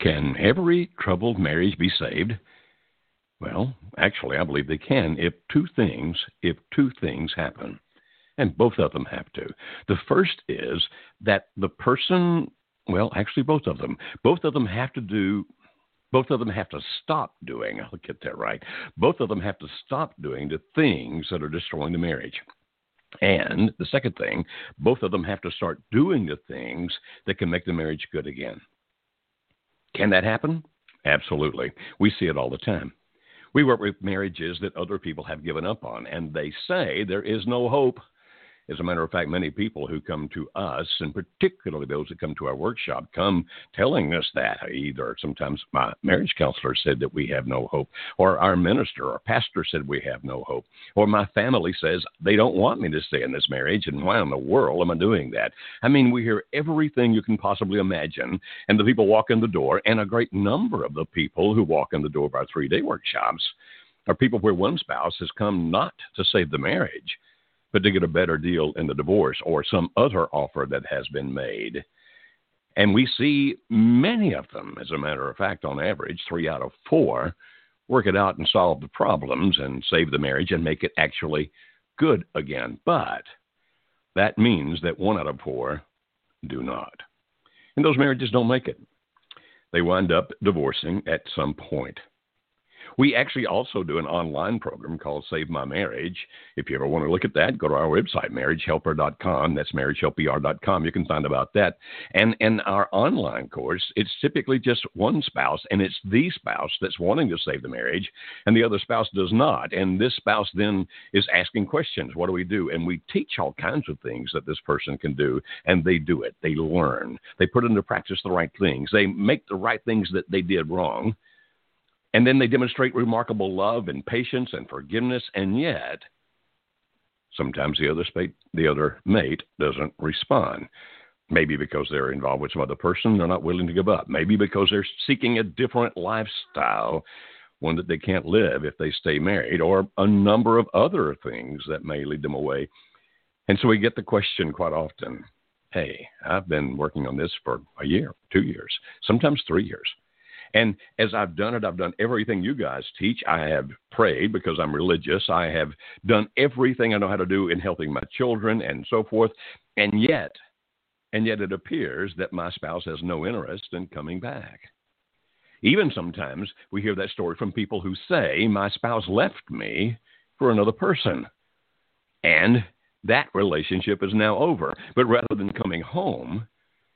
Can every troubled marriage be saved? Well, actually, I believe they can if two things if two things happen, and both of them have to. The first is that the person, well, actually, both of them, both of them have to do. Both of them have to stop doing, I'll get that right. Both of them have to stop doing the things that are destroying the marriage. And the second thing, both of them have to start doing the things that can make the marriage good again. Can that happen? Absolutely. We see it all the time. We work with marriages that other people have given up on, and they say there is no hope. As a matter of fact, many people who come to us, and particularly those that come to our workshop, come telling us that. Either sometimes my marriage counselor said that we have no hope, or our minister or pastor said we have no hope, or my family says they don't want me to stay in this marriage, and why in the world am I doing that? I mean, we hear everything you can possibly imagine, and the people walk in the door, and a great number of the people who walk in the door of our three day workshops are people where one spouse has come not to save the marriage but to get a better deal in the divorce or some other offer that has been made. And we see many of them, as a matter of fact, on average, three out of four, work it out and solve the problems and save the marriage and make it actually good again. But that means that one out of four do not. And those marriages don't make it. They wind up divorcing at some point. We actually also do an online program called Save My Marriage. If you ever want to look at that, go to our website, marriagehelper.com. That's marriagehelper.com. You can find about that. And in our online course, it's typically just one spouse, and it's the spouse that's wanting to save the marriage, and the other spouse does not. And this spouse then is asking questions. What do we do? And we teach all kinds of things that this person can do, and they do it. They learn. They put into practice the right things. They make the right things that they did wrong and then they demonstrate remarkable love and patience and forgiveness, and yet sometimes the other the other mate doesn't respond. Maybe because they're involved with some other person, they're not willing to give up. Maybe because they're seeking a different lifestyle, one that they can't live if they stay married, or a number of other things that may lead them away. And so we get the question quite often Hey, I've been working on this for a year, two years, sometimes three years. And as I've done it, I've done everything you guys teach. I have prayed because I'm religious. I have done everything I know how to do in helping my children and so forth. And yet, and yet it appears that my spouse has no interest in coming back. Even sometimes we hear that story from people who say, My spouse left me for another person. And that relationship is now over. But rather than coming home,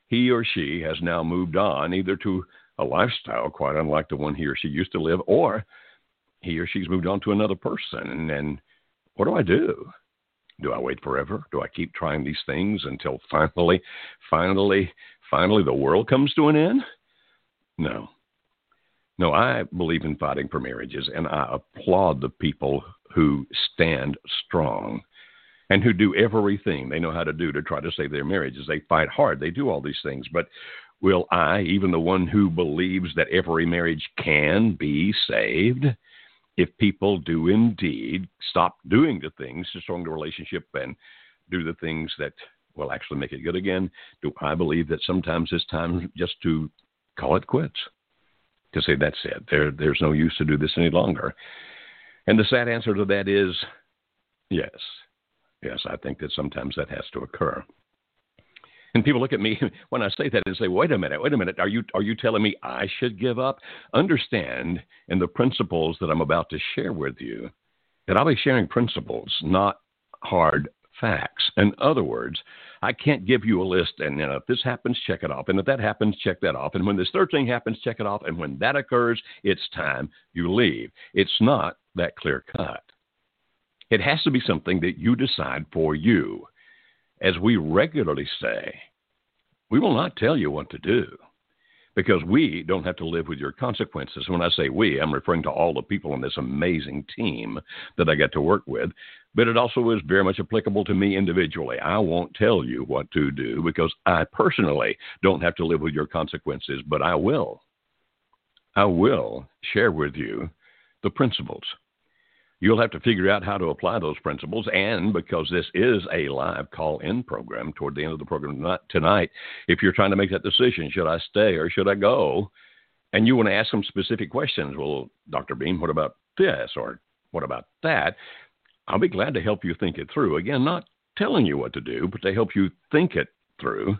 he or she has now moved on either to a lifestyle quite unlike the one he or she used to live, or he or she's moved on to another person. And, and what do I do? Do I wait forever? Do I keep trying these things until finally, finally, finally the world comes to an end? No. No, I believe in fighting for marriages, and I applaud the people who stand strong and who do everything they know how to do to try to save their marriages. They fight hard, they do all these things. But will I, even the one who believes that every marriage can be saved, if people do indeed stop doing the things to strong the relationship and do the things that will actually make it good again, do I believe that sometimes it's time just to call it quits? To say that's it. There, there's no use to do this any longer. And the sad answer to that is yes. Yes, I think that sometimes that has to occur. And people look at me when I say that and say, "Wait a minute, wait a minute. Are you are you telling me I should give up?" Understand in the principles that I'm about to share with you that I'll be sharing principles, not hard facts. In other words, I can't give you a list and you know, if this happens, check it off. And if that happens, check that off. And when this third thing happens, check it off. And when that occurs, it's time you leave. It's not that clear cut. It has to be something that you decide for you as we regularly say, we will not tell you what to do, because we don't have to live with your consequences. When I say we, I'm referring to all the people on this amazing team that I get to work with, but it also is very much applicable to me individually. I won't tell you what to do because I personally don't have to live with your consequences, but I will. I will share with you the principles You'll have to figure out how to apply those principles. And because this is a live call in program toward the end of the program tonight, if you're trying to make that decision, should I stay or should I go? And you want to ask some specific questions. Well, Dr. Beam, what about this? Or what about that? I'll be glad to help you think it through. Again, not telling you what to do, but to help you think it through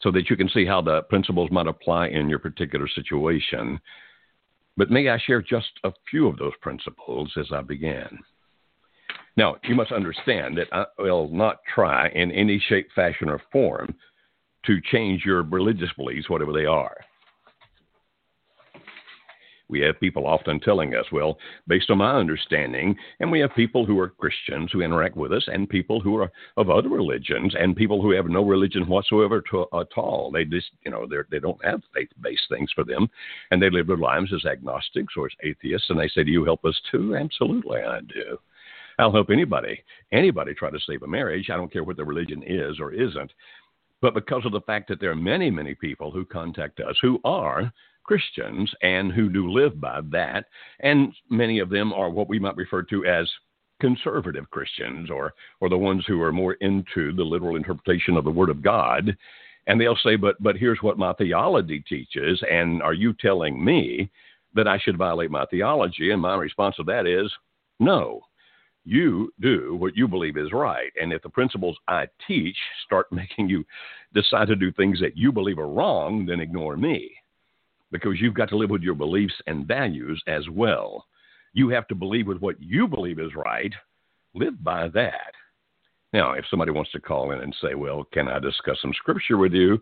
so that you can see how the principles might apply in your particular situation. But may I share just a few of those principles as I began? Now, you must understand that I will not try in any shape, fashion, or form to change your religious beliefs, whatever they are. We have people often telling us, well, based on my understanding, and we have people who are Christians who interact with us, and people who are of other religions, and people who have no religion whatsoever to, at all. They just, you know, they don't have faith-based things for them, and they live their lives as agnostics or as atheists. And they say, "Do you help us too?" Absolutely, I do. I'll help anybody, anybody try to save a marriage. I don't care what their religion is or isn't. But because of the fact that there are many, many people who contact us who are Christians and who do live by that. And many of them are what we might refer to as conservative Christians or, or the ones who are more into the literal interpretation of the Word of God. And they'll say, but, but here's what my theology teaches. And are you telling me that I should violate my theology? And my response to that is no. You do what you believe is right. And if the principles I teach start making you decide to do things that you believe are wrong, then ignore me because you've got to live with your beliefs and values as well. You have to believe with what you believe is right, live by that. Now, if somebody wants to call in and say, Well, can I discuss some scripture with you?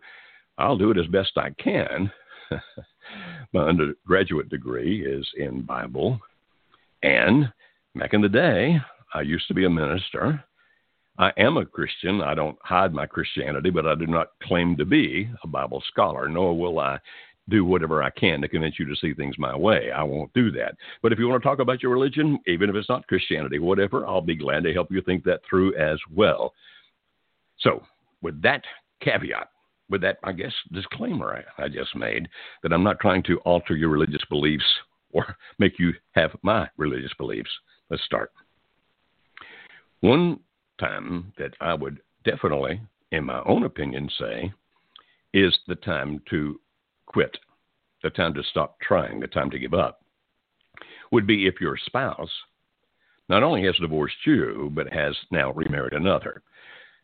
I'll do it as best I can. My undergraduate degree is in Bible. And back in the day, I used to be a minister. I am a Christian. I don't hide my Christianity, but I do not claim to be a Bible scholar, nor will I do whatever I can to convince you to see things my way. I won't do that. But if you want to talk about your religion, even if it's not Christianity, whatever, I'll be glad to help you think that through as well. So, with that caveat, with that, I guess, disclaimer I, I just made, that I'm not trying to alter your religious beliefs or make you have my religious beliefs. Let's start. One time that I would definitely, in my own opinion, say is the time to quit, the time to stop trying, the time to give up, would be if your spouse not only has divorced you, but has now remarried another.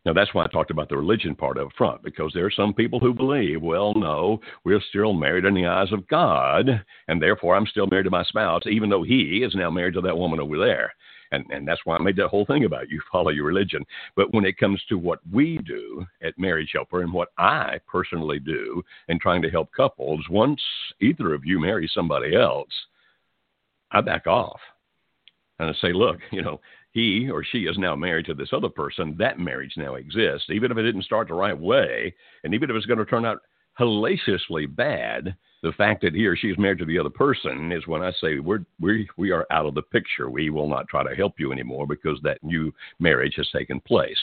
Now, that's why I talked about the religion part up front, because there are some people who believe, well, no, we're still married in the eyes of God, and therefore I'm still married to my spouse, even though he is now married to that woman over there and, and that's why I made that whole thing about you follow your religion. But when it comes to what we do at Marriage Helper and what I personally do in trying to help couples, once either of you marry somebody else, I back off and I say, look, you know, he or she is now married to this other person. That marriage now exists, even if it didn't start the right way, and even if it's going to turn out hellaciously bad, the fact that he or she is married to the other person is when I say we're we we are out of the picture. We will not try to help you anymore because that new marriage has taken place.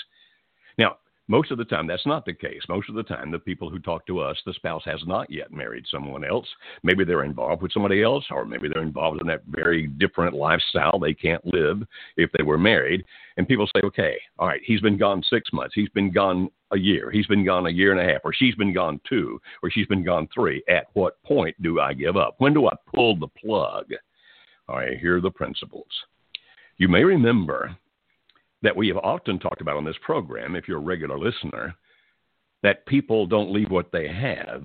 Now, most of the time, that's not the case. Most of the time, the people who talk to us, the spouse has not yet married someone else. Maybe they're involved with somebody else, or maybe they're involved in that very different lifestyle they can't live if they were married. And people say, okay, all right, he's been gone six months, he's been gone a year, he's been gone a year and a half, or she's been gone two, or she's been gone three. At what point do I give up? When do I pull the plug? All right, here are the principles. You may remember that we have often talked about on this program, if you're a regular listener, that people don't leave what they have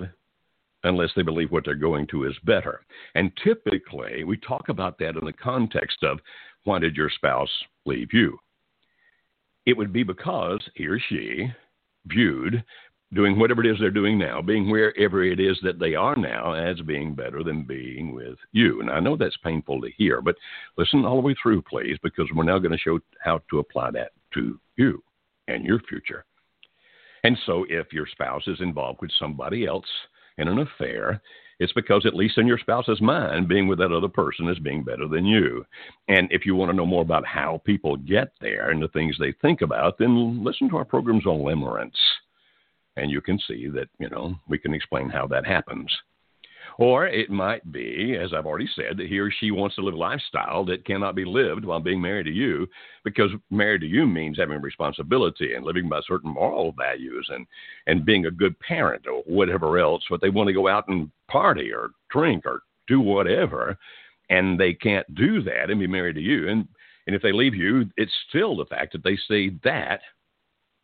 unless they believe what they're going to is better. And typically, we talk about that in the context of why did your spouse leave you? It would be because he or she viewed doing whatever it is they're doing now, being wherever it is that they are now, as being better than being with you. And I know that's painful to hear, but listen all the way through, please, because we're now going to show how to apply that to you and your future. And so, if your spouse is involved with somebody else, in an affair, it's because, at least in your spouse's mind, being with that other person is being better than you. And if you want to know more about how people get there and the things they think about, then listen to our programs on limerence. And you can see that, you know, we can explain how that happens. Or it might be, as I've already said, that he or she wants to live a lifestyle that cannot be lived while being married to you, because married to you means having responsibility and living by certain moral values and, and being a good parent or whatever else. But they want to go out and party or drink or do whatever, and they can't do that and be married to you. And and if they leave you, it's still the fact that they see that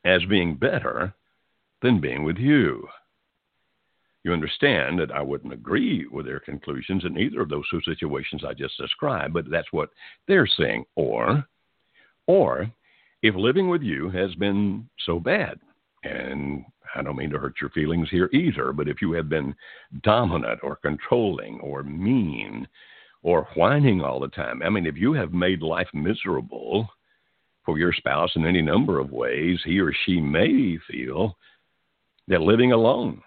as being better than being with you you understand that I wouldn't agree with their conclusions in either of those two situations I just described, but that's what they're saying. Or, or if living with you has been so bad, and I don't mean to hurt your feelings here either, but if you have been dominant or controlling or mean or whining all the time, I mean, if you have made life miserable for your spouse in any number of ways, he or she may feel that living alone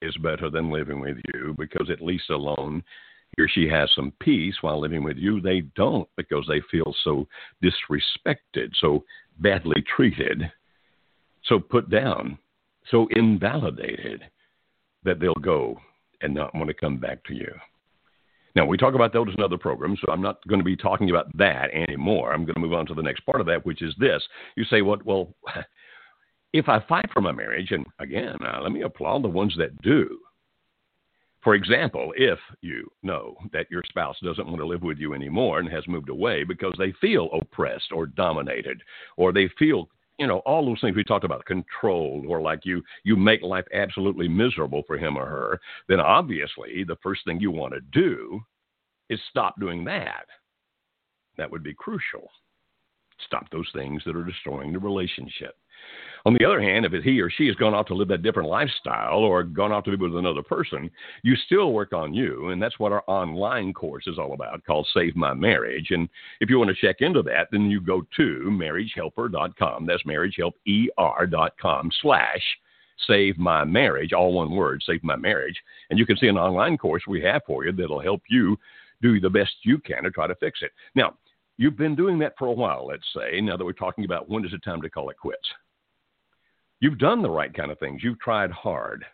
is better than living with you because at least alone he or she has some peace while living with you. They don't because they feel so disrespected, so badly treated, so put down, so invalidated that they'll go and not want to come back to you. Now, we talk about those in other programs, so I'm not going to be talking about that anymore. I'm going to move on to the next part of that, which is this. You say, what? Well, if I fight for my marriage, and again, uh, let me applaud the ones that do. For example, if you know that your spouse doesn't want to live with you anymore and has moved away because they feel oppressed or dominated, or they feel, you know, all those things we talked about, controlled, or like you you make life absolutely miserable for him or her, then obviously the first thing you want to do is stop doing that. That would be crucial. Stop those things that are destroying the relationship. On the other hand, if he or she has gone off to live that different lifestyle or gone off to live with another person, you still work on you. And that's what our online course is all about called Save My Marriage. And if you want to check into that, then you go to marriagehelper.com. That's marriagehelper.com slash save my marriage, all one word, save my marriage. And you can see an online course we have for you that'll help you do the best you can to try to fix it. Now, you've been doing that for a while, let's say, now that we're talking about when is it time to call it quits. You've done the right kind of things. You've tried hard.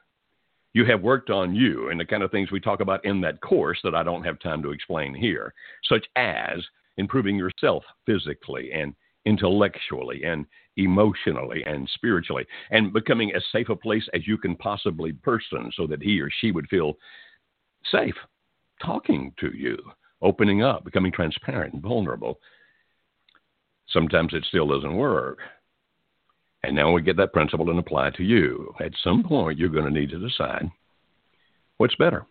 You have worked on you and the kind of things we talk about in that course that I don't have time to explain here, such as improving yourself physically and intellectually and emotionally and spiritually and becoming as safe a place as you can possibly person so that he or she would feel safe talking to you, opening up, becoming transparent and vulnerable. Sometimes it still doesn't work. And now we get that principle and apply it to you. At some point, you're going to need to decide what's better.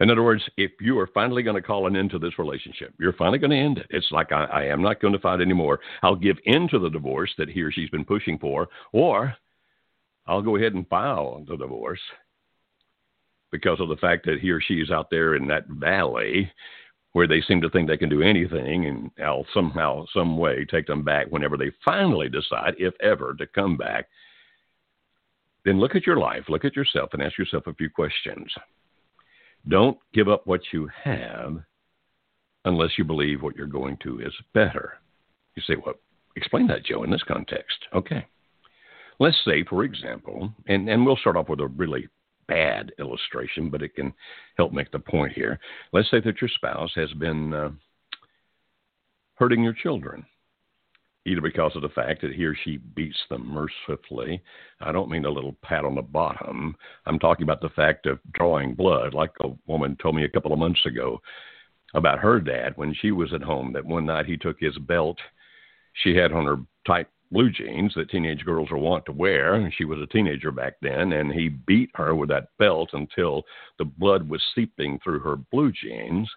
In other words, if you are finally going to call an end to this relationship, you're finally going to end it. It's like, I, I am not going to fight anymore. I'll give in to the divorce that he or she's been pushing for, or I'll go ahead and file the divorce because of the fact that he or she is out there in that valley where they seem to think they can do anything and I'll somehow, some way take them back whenever they finally decide, if ever, to come back, then look at your life, look at yourself, and ask yourself a few questions. Don't give up what you have unless you believe what you're going to is better. You say, well, explain that, Joe, in this context. Okay. Let's say, for example, and, and we'll start off with a really bad illustration, but it can help make the point here. Let's say that your spouse has been uh, hurting your children, either because of the fact that he or she beats them mercifully. I don't mean a little pat on the bottom. I'm talking about the fact of drawing blood, like a woman told me a couple of months ago about her dad when she was at home, that one night he took his belt. She had on her tight blue jeans that teenage girls are wont to wear. She was a teenager back then, and he beat her with that belt until the blood was seeping through her blue jeans.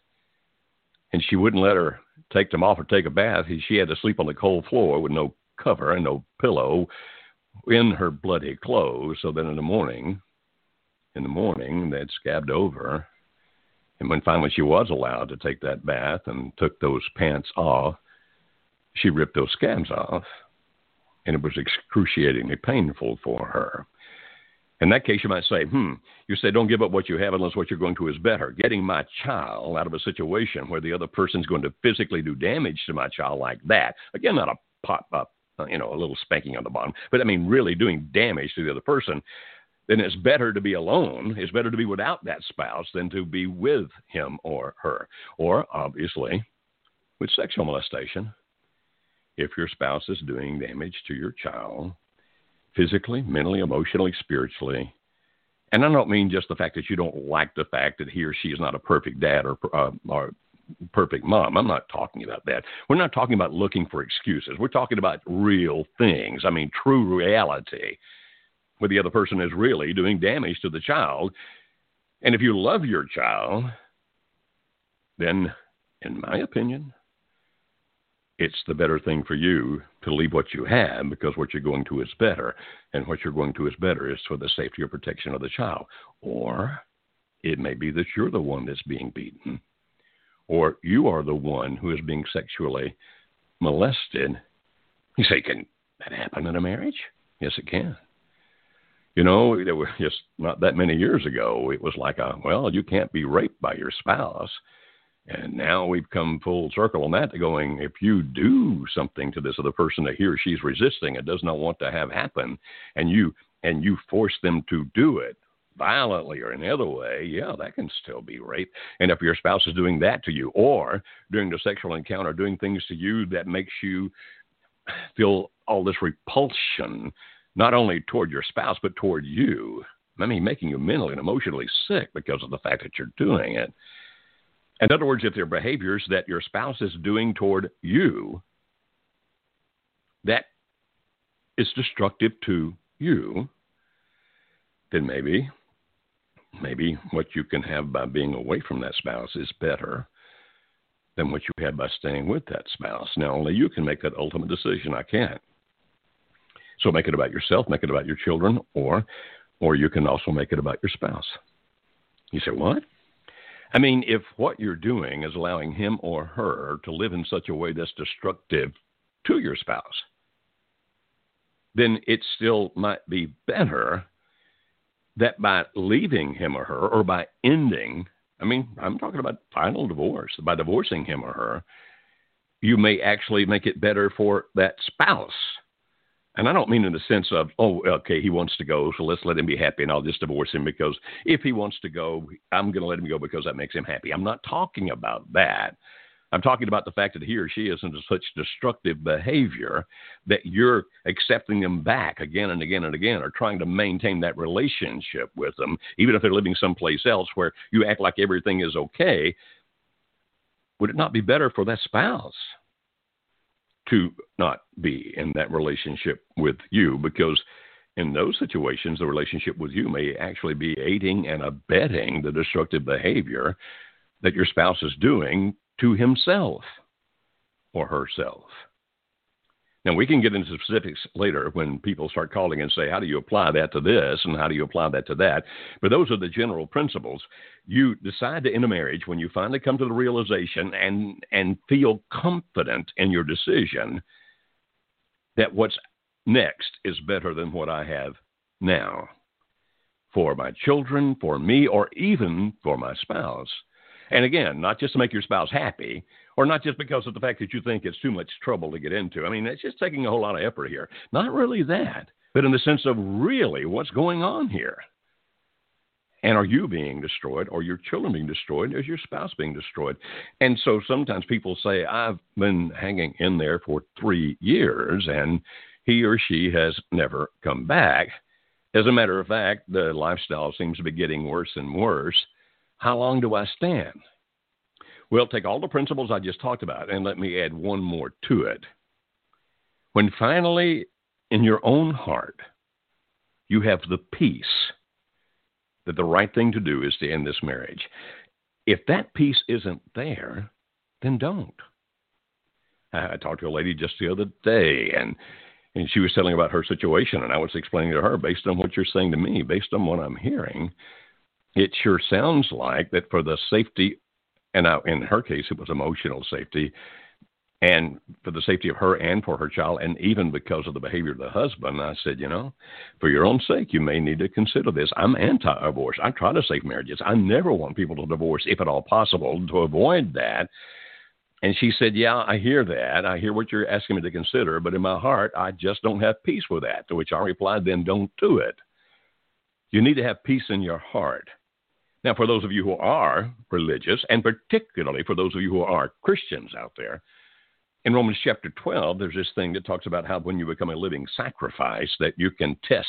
And she wouldn't let her take them off or take a bath. She had to sleep on the cold floor with no cover and no pillow in her bloody clothes. So then in the morning, in the morning, they'd scabbed over. And when finally she was allowed to take that bath and took those pants off, she ripped those scabs off and it was excruciatingly painful for her. In that case, you might say, hmm, you say, don't give up what you have unless what you're going to is better. Getting my child out of a situation where the other person's going to physically do damage to my child like that. Again, not a pop up, uh, you know, a little spanking on the bottom, but I mean, really doing damage to the other person. Then it's better to be alone. It's better to be without that spouse than to be with him or her. Or, obviously, with sexual molestation, if your spouse is doing damage to your child, physically, mentally, emotionally, spiritually. And I don't mean just the fact that you don't like the fact that he or she is not a perfect dad or, uh, or perfect mom. I'm not talking about that. We're not talking about looking for excuses. We're talking about real things. I mean, true reality, where the other person is really doing damage to the child. And if you love your child, then, in my opinion, it's the better thing for you to leave what you have because what you're going to is better. And what you're going to is better is for the safety or protection of the child. Or it may be that you're the one that's being beaten, or you are the one who is being sexually molested. You say, can that happen in a marriage? Yes, it can. You know, there were just not that many years ago, it was like a, well, you can't be raped by your spouse. And now we've come full circle on that to going, if you do something to this other person that he or she's resisting and does not want to have happen, and you and you force them to do it violently or any other way, yeah, that can still be rape. And if your spouse is doing that to you, or during the sexual encounter, doing things to you that makes you feel all this repulsion, not only toward your spouse, but toward you, I mean, making you mentally and emotionally sick because of the fact that you're doing it in other words, if there are behaviors that your spouse is doing toward you that is destructive to you, then maybe maybe what you can have by being away from that spouse is better than what you had by staying with that spouse. Now only you can make that ultimate decision. I can't. So make it about yourself, make it about your children, or or you can also make it about your spouse. You say, What? I mean, if what you're doing is allowing him or her to live in such a way that's destructive to your spouse, then it still might be better that by leaving him or her or by ending, I mean, I'm talking about final divorce, by divorcing him or her, you may actually make it better for that spouse and I don't mean in the sense of, oh, okay, he wants to go, so let's let him be happy and I'll just divorce him because if he wants to go, I'm going to let him go because that makes him happy. I'm not talking about that. I'm talking about the fact that he or she is into such destructive behavior that you're accepting them back again and again and again, or trying to maintain that relationship with them, even if they're living someplace else where you act like everything is okay. Would it not be better for that spouse to not be in that relationship with you because in those situations, the relationship with you may actually be aiding and abetting the destructive behavior that your spouse is doing to himself or herself. Now, we can get into specifics later when people start calling and say, How do you apply that to this and how do you apply that to that? But those are the general principles. You decide to end a marriage when you finally come to the realization and, and feel confident in your decision that what's next is better than what I have now for my children, for me, or even for my spouse. And again, not just to make your spouse happy, or not just because of the fact that you think it's too much trouble to get into. I mean, it's just taking a whole lot of effort here. Not really that, but in the sense of really what's going on here. And are you being destroyed? Or your children being destroyed? Is your spouse being destroyed? And so sometimes people say, I've been hanging in there for three years and he or she has never come back. As a matter of fact, the lifestyle seems to be getting worse and worse. How long do I stand? Well, take all the principles I just talked about and let me add one more to it. When finally, in your own heart, you have the peace that the right thing to do is to end this marriage. If that peace isn't there, then don't. I talked to a lady just the other day, and and she was telling about her situation, and I was explaining to her based on what you're saying to me, based on what I'm hearing, it sure sounds like that for the safety and in her case, it was emotional safety. And for the safety of her and for her child, and even because of the behavior of the husband, I said, you know, for your own sake, you may need to consider this. I'm anti divorce. I try to save marriages. I never want people to divorce, if at all possible, to avoid that. And she said, Yeah, I hear that. I hear what you're asking me to consider, but in my heart, I just don't have peace with that. To which I replied, Then don't do it. You need to have peace in your heart. Now, for those of you who are religious, and particularly for those of you who are Christians out there, in Romans chapter 12, there's this thing that talks about how when you become a living sacrifice, that you can test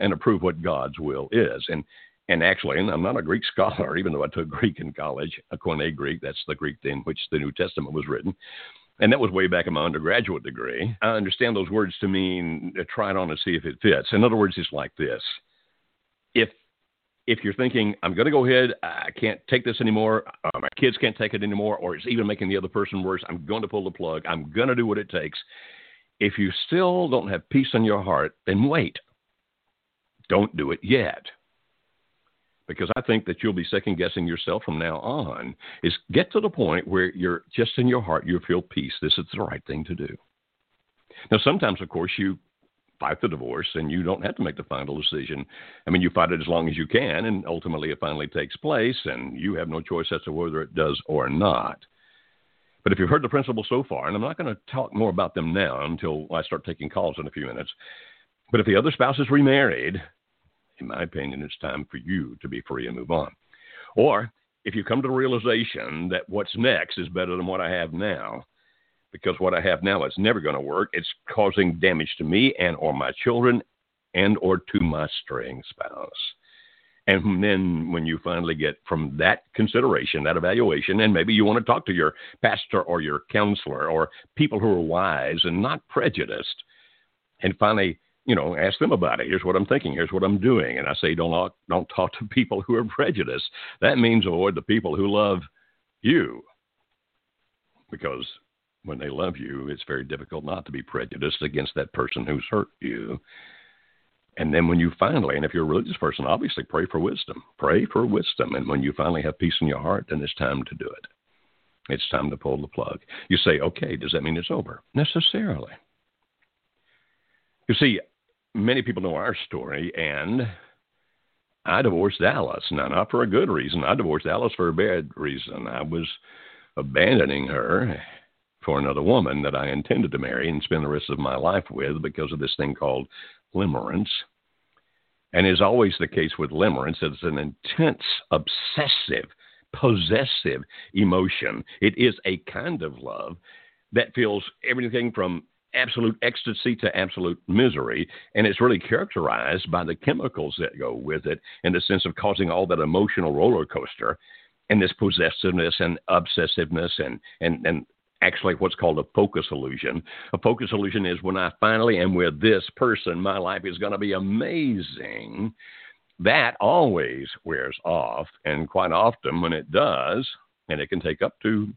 and approve what God's will is. And and actually, and I'm not a Greek scholar, even though I took Greek in college, a Koine Greek, that's the Greek in which the New Testament was written. And that was way back in my undergraduate degree. I understand those words to mean try it on and see if it fits. In other words, it's like this. If if you're thinking, I'm going to go ahead, I can't take this anymore, uh, my kids can't take it anymore, or it's even making the other person worse, I'm going to pull the plug, I'm going to do what it takes. If you still don't have peace in your heart, then wait. Don't do it yet. Because I think that you'll be second guessing yourself from now on. Is get to the point where you're just in your heart, you feel peace. This is the right thing to do. Now, sometimes, of course, you fight the divorce and you don't have to make the final decision. I mean, you fight it as long as you can, and ultimately it finally takes place, and you have no choice as to whether it does or not. But if you've heard the principles so far, and I'm not going to talk more about them now until I start taking calls in a few minutes, but if the other spouse is remarried, in my opinion, it's time for you to be free and move on. Or if you come to the realization that what's next is better than what I have now, because what I have now is never going to work. It's causing damage to me and or my children and or to my straying spouse. And then when you finally get from that consideration, that evaluation, and maybe you want to talk to your pastor or your counselor or people who are wise and not prejudiced, and finally, you know, ask them about it. Here's what I'm thinking. Here's what I'm doing. And I say, don't don't talk to people who are prejudiced. That means avoid the people who love you, because when they love you, it's very difficult not to be prejudiced against that person who's hurt you. And then when you finally, and if you're a religious person, obviously pray for wisdom. Pray for wisdom. And when you finally have peace in your heart, then it's time to do it. It's time to pull the plug. You say, okay, does that mean it's over? Necessarily. You see, many people know our story, and I divorced Alice. Now, not for a good reason. I divorced Alice for a bad reason. I was abandoning her for another woman that I intended to marry and spend the rest of my life with because of this thing called limerence. And is always the case with limerence, it's an intense, obsessive, possessive emotion. It is a kind of love that feels everything from absolute ecstasy to absolute misery. And it's really characterized by the chemicals that go with it in the sense of causing all that emotional roller coaster and this possessiveness and obsessiveness and, and, and actually what's called a focus illusion. A focus illusion is when I finally am with this person, my life is going to be amazing. That always wears off. And quite often, when it does, and it can take up to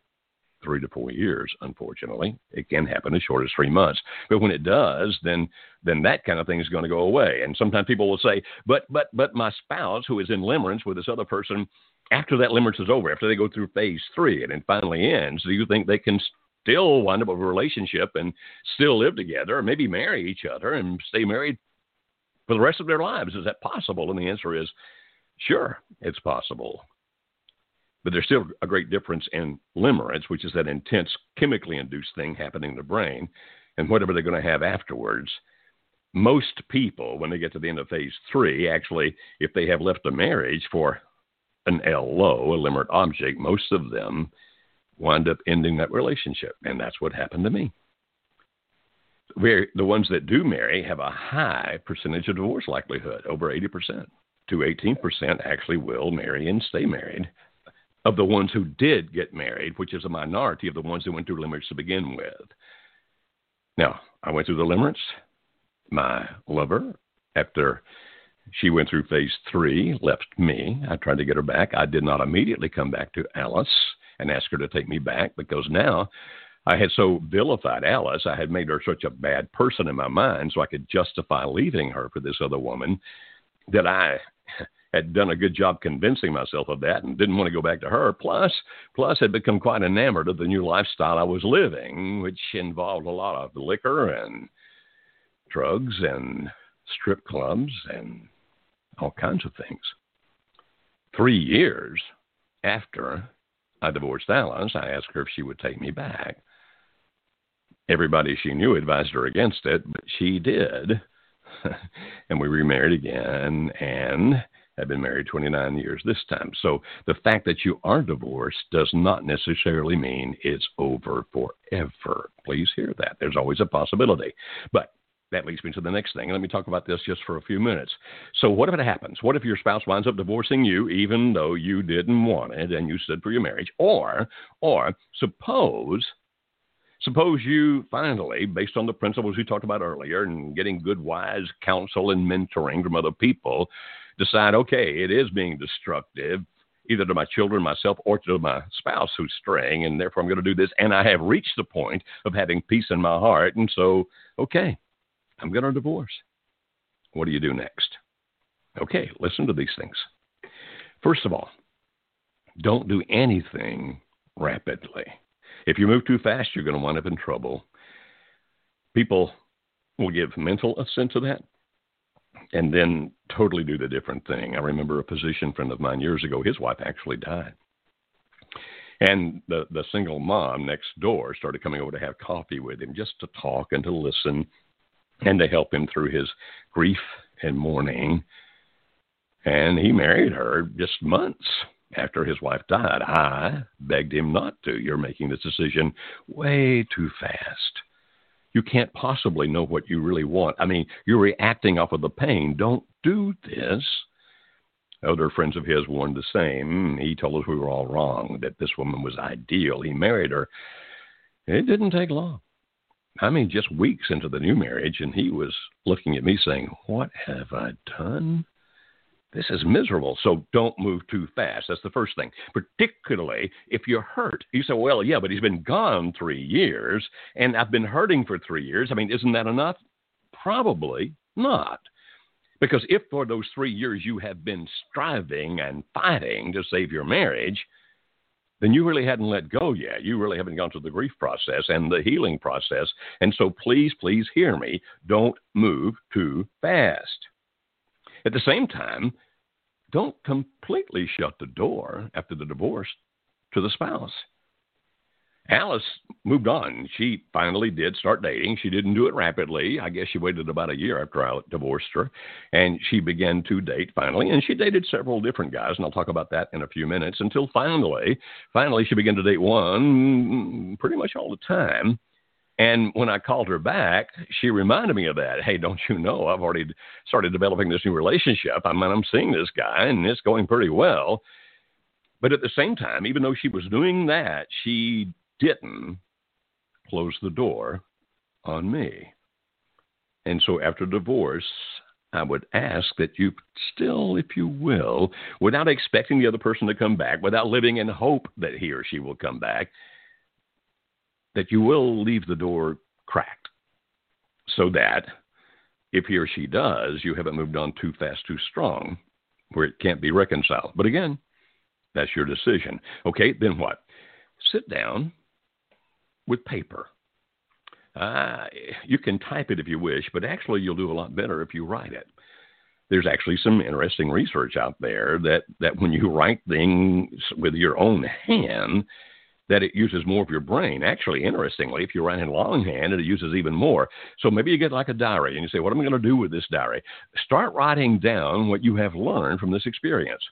three to four years, unfortunately. It can happen as short as three months. But when it does, then then that kind of thing is going to go away. And sometimes people will say, but but but my spouse who is in limerence with this other person after that limerence is over, after they go through phase three and it finally ends, do you think they can still wind up with a relationship and still live together, or maybe marry each other and stay married for the rest of their lives? Is that possible? And the answer is sure, it's possible. But there's still a great difference in limerence, which is that intense chemically induced thing happening in the brain, and whatever they're going to have afterwards. Most people, when they get to the end of phase three, actually, if they have left a marriage for an LO, a limerent object, most of them wind up ending that relationship. And that's what happened to me. The ones that do marry have a high percentage of divorce likelihood, over 80%. To 18% actually will marry and stay married. Of the ones who did get married, which is a minority of the ones that went through limerence to begin with. Now, I went through the limerence. My lover, after she went through phase three, left me. I tried to get her back. I did not immediately come back to Alice and ask her to take me back because now I had so vilified Alice. I had made her such a bad person in my mind so I could justify leaving her for this other woman that I had done a good job convincing myself of that and didn't want to go back to her. Plus, plus had become quite enamored of the new lifestyle I was living, which involved a lot of liquor and drugs and strip clubs and all kinds of things. Three years after I divorced Alice, I asked her if she would take me back. Everybody she knew advised her against it, but she did. and we remarried again and have been married 29 years this time. So the fact that you are divorced does not necessarily mean it's over forever. Please hear that. There's always a possibility. But that leads me to the next thing. Let me talk about this just for a few minutes. So, what if it happens? What if your spouse winds up divorcing you, even though you didn't want it and you stood for your marriage? Or, or suppose Suppose you finally, based on the principles we talked about earlier and getting good, wise counsel and mentoring from other people, decide, okay, it is being destructive, either to my children, myself, or to my spouse who's straying, and therefore I'm going to do this. And I have reached the point of having peace in my heart. And so, okay, I'm going to divorce. What do you do next? Okay, listen to these things. First of all, don't do anything rapidly. If you move too fast, you're going to wind up in trouble. People will give mental assent to that and then totally do the different thing. I remember a physician friend of mine years ago, his wife actually died. And the, the single mom next door started coming over to have coffee with him just to talk and to listen and to help him through his grief and mourning. And he married her just months after his wife died. I begged him not to. You're making this decision way too fast. You can't possibly know what you really want. I mean, you're reacting off of the pain. Don't do this. Other friends of his warned the same. He told us we were all wrong, that this woman was ideal. He married her. It didn't take long. I mean, just weeks into the new marriage, and he was looking at me saying, What have I done? This is miserable. So don't move too fast. That's the first thing. Particularly if you're hurt. You say, well, yeah, but he's been gone three years and I've been hurting for three years. I mean, isn't that enough? Probably not. Because if for those three years you have been striving and fighting to save your marriage, then you really hadn't let go yet. You really haven't gone through the grief process and the healing process. And so please, please hear me. Don't move too fast. At the same time, don't completely shut the door after the divorce to the spouse. Alice moved on. She finally did start dating. She didn't do it rapidly. I guess she waited about a year after I divorced her. And she began to date finally. And she dated several different guys. And I'll talk about that in a few minutes until finally, finally, she began to date one pretty much all the time. And when I called her back, she reminded me of that. Hey, don't you know I've already started developing this new relationship? I mean, I'm seeing this guy and it's going pretty well. But at the same time, even though she was doing that, she didn't close the door on me. And so after divorce, I would ask that you still, if you will, without expecting the other person to come back, without living in hope that he or she will come back, that you will leave the door cracked so that if he or she does, you haven't moved on too fast, too strong, where it can't be reconciled. But again, that's your decision. Okay, then what? Sit down with paper. Uh, you can type it if you wish, but actually, you'll do a lot better if you write it. There's actually some interesting research out there that, that when you write things with your own hand, that it uses more of your brain. Actually, interestingly, if you write in longhand, it uses even more. So maybe you get like a diary and you say, What am I going to do with this diary? Start writing down what you have learned from this experience.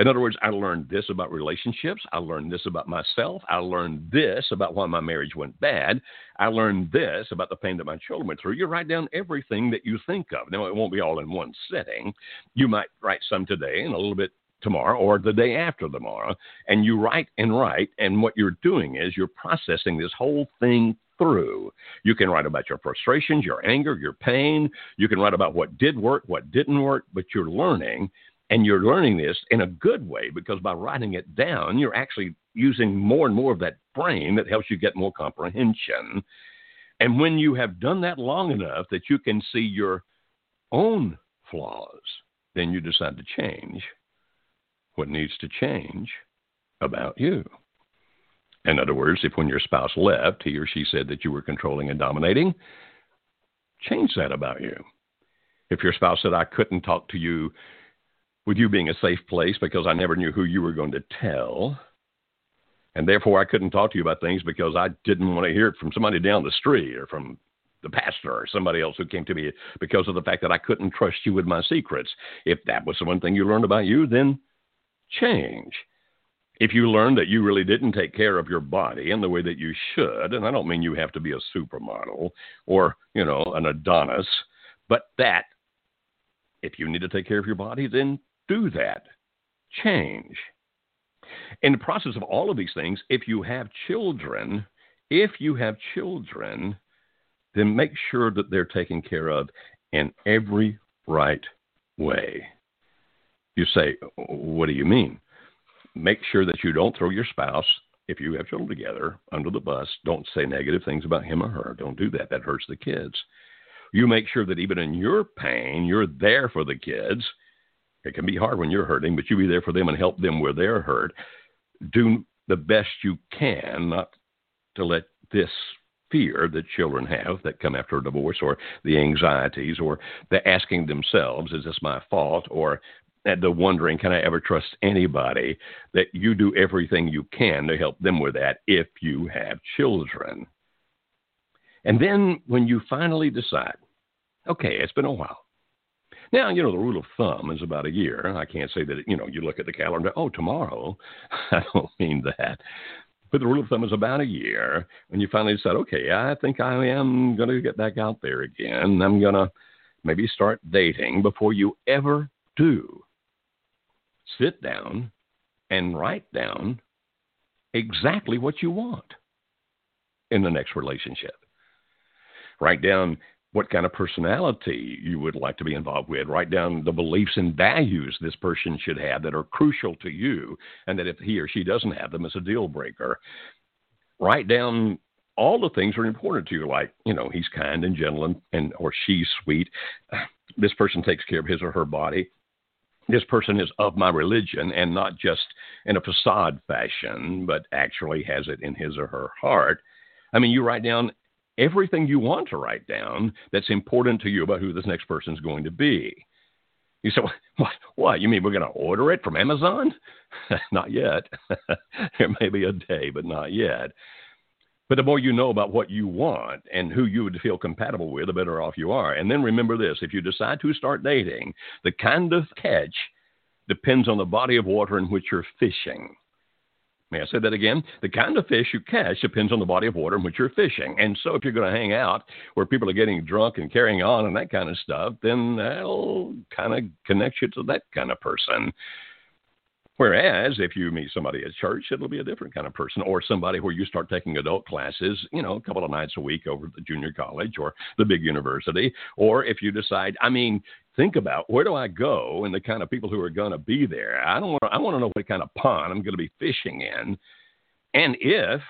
In other words, I learned this about relationships. I learned this about myself. I learned this about why my marriage went bad. I learned this about the pain that my children went through. You write down everything that you think of. Now, it won't be all in one setting. You might write some today and a little bit tomorrow or the day after tomorrow, and you write and write, and what you're doing is you're processing this whole thing through. You can write about your frustrations, your anger, your pain. You can write about what did work, what didn't work, but you're learning. And you're learning this in a good way because by writing it down, you're actually using more and more of that brain that helps you get more comprehension. And when you have done that long enough that you can see your own flaws, then you decide to change what needs to change about you. In other words, if when your spouse left, he or she said that you were controlling and dominating, change that about you. If your spouse said, I couldn't talk to you with you being a safe place because I never knew who you were going to tell, and therefore I couldn't talk to you about things because I didn't want to hear it from somebody down the street or from the pastor or somebody else who came to me because of the fact that I couldn't trust you with my secrets. If that was the one thing you learned about you, then change. If you learn that you really didn't take care of your body in the way that you should, and I don't mean you have to be a supermodel or, you know, an Adonis, but that if you need to take care of your body, then do that. Change. In the process of all of these things, if you have children, if you have children, then make sure that they're taken care of in every right way. You say, What do you mean? Make sure that you don't throw your spouse, if you have children together, under the bus. Don't say negative things about him or her. Don't do that. That hurts the kids. You make sure that even in your pain, you're there for the kids. It can be hard when you're hurting, but you be there for them and help them where they're hurt. Do the best you can not to let this fear that children have that come after a divorce or the anxieties or the asking themselves, is this my fault? Or uh, the wondering, can I ever trust anybody? That you do everything you can to help them with that if you have children. And then when you finally decide, okay, it's been a while. Now, you know, the rule of thumb is about a year. I can't say that, you know, you look at the calendar, oh, tomorrow. I don't mean that. But the rule of thumb is about a year. When you finally decide, okay, I think I am going to get back out there again. I'm going to maybe start dating before you ever do. Sit down and write down exactly what you want in the next relationship. Write down what kind of personality you would like to be involved with. Write down the beliefs and values this person should have that are crucial to you, and that if he or she doesn't have them, it's a deal breaker. Write down all the things that are important to you, like you know he's kind and gentle and, and or she's sweet. This person takes care of his or her body. This person is of my religion and not just in a facade fashion, but actually has it in his or her heart. I mean, you write down everything you want to write down that's important to you about who this next person is going to be. You say, what? What? You mean we're going to order it from Amazon? not yet. it may be a day, but not yet. But the more you know about what you want and who you would feel compatible with, the better off you are. And then remember this if you decide to start dating, the kind of catch depends on the body of water in which you're fishing. May I say that again? The kind of fish you catch depends on the body of water in which you're fishing. And so if you're going to hang out where people are getting drunk and carrying on and that kind of stuff, then that'll kind of connect you to that kind of person. Whereas if you meet somebody at church, it'll be a different kind of person, or somebody where you start taking adult classes, you know, a couple of nights a week over at the junior college or the big university. Or if you decide, I mean, think about where do I go and the kind of people who are going to be there. I don't want. I want to know what kind of pond I'm going to be fishing in, and if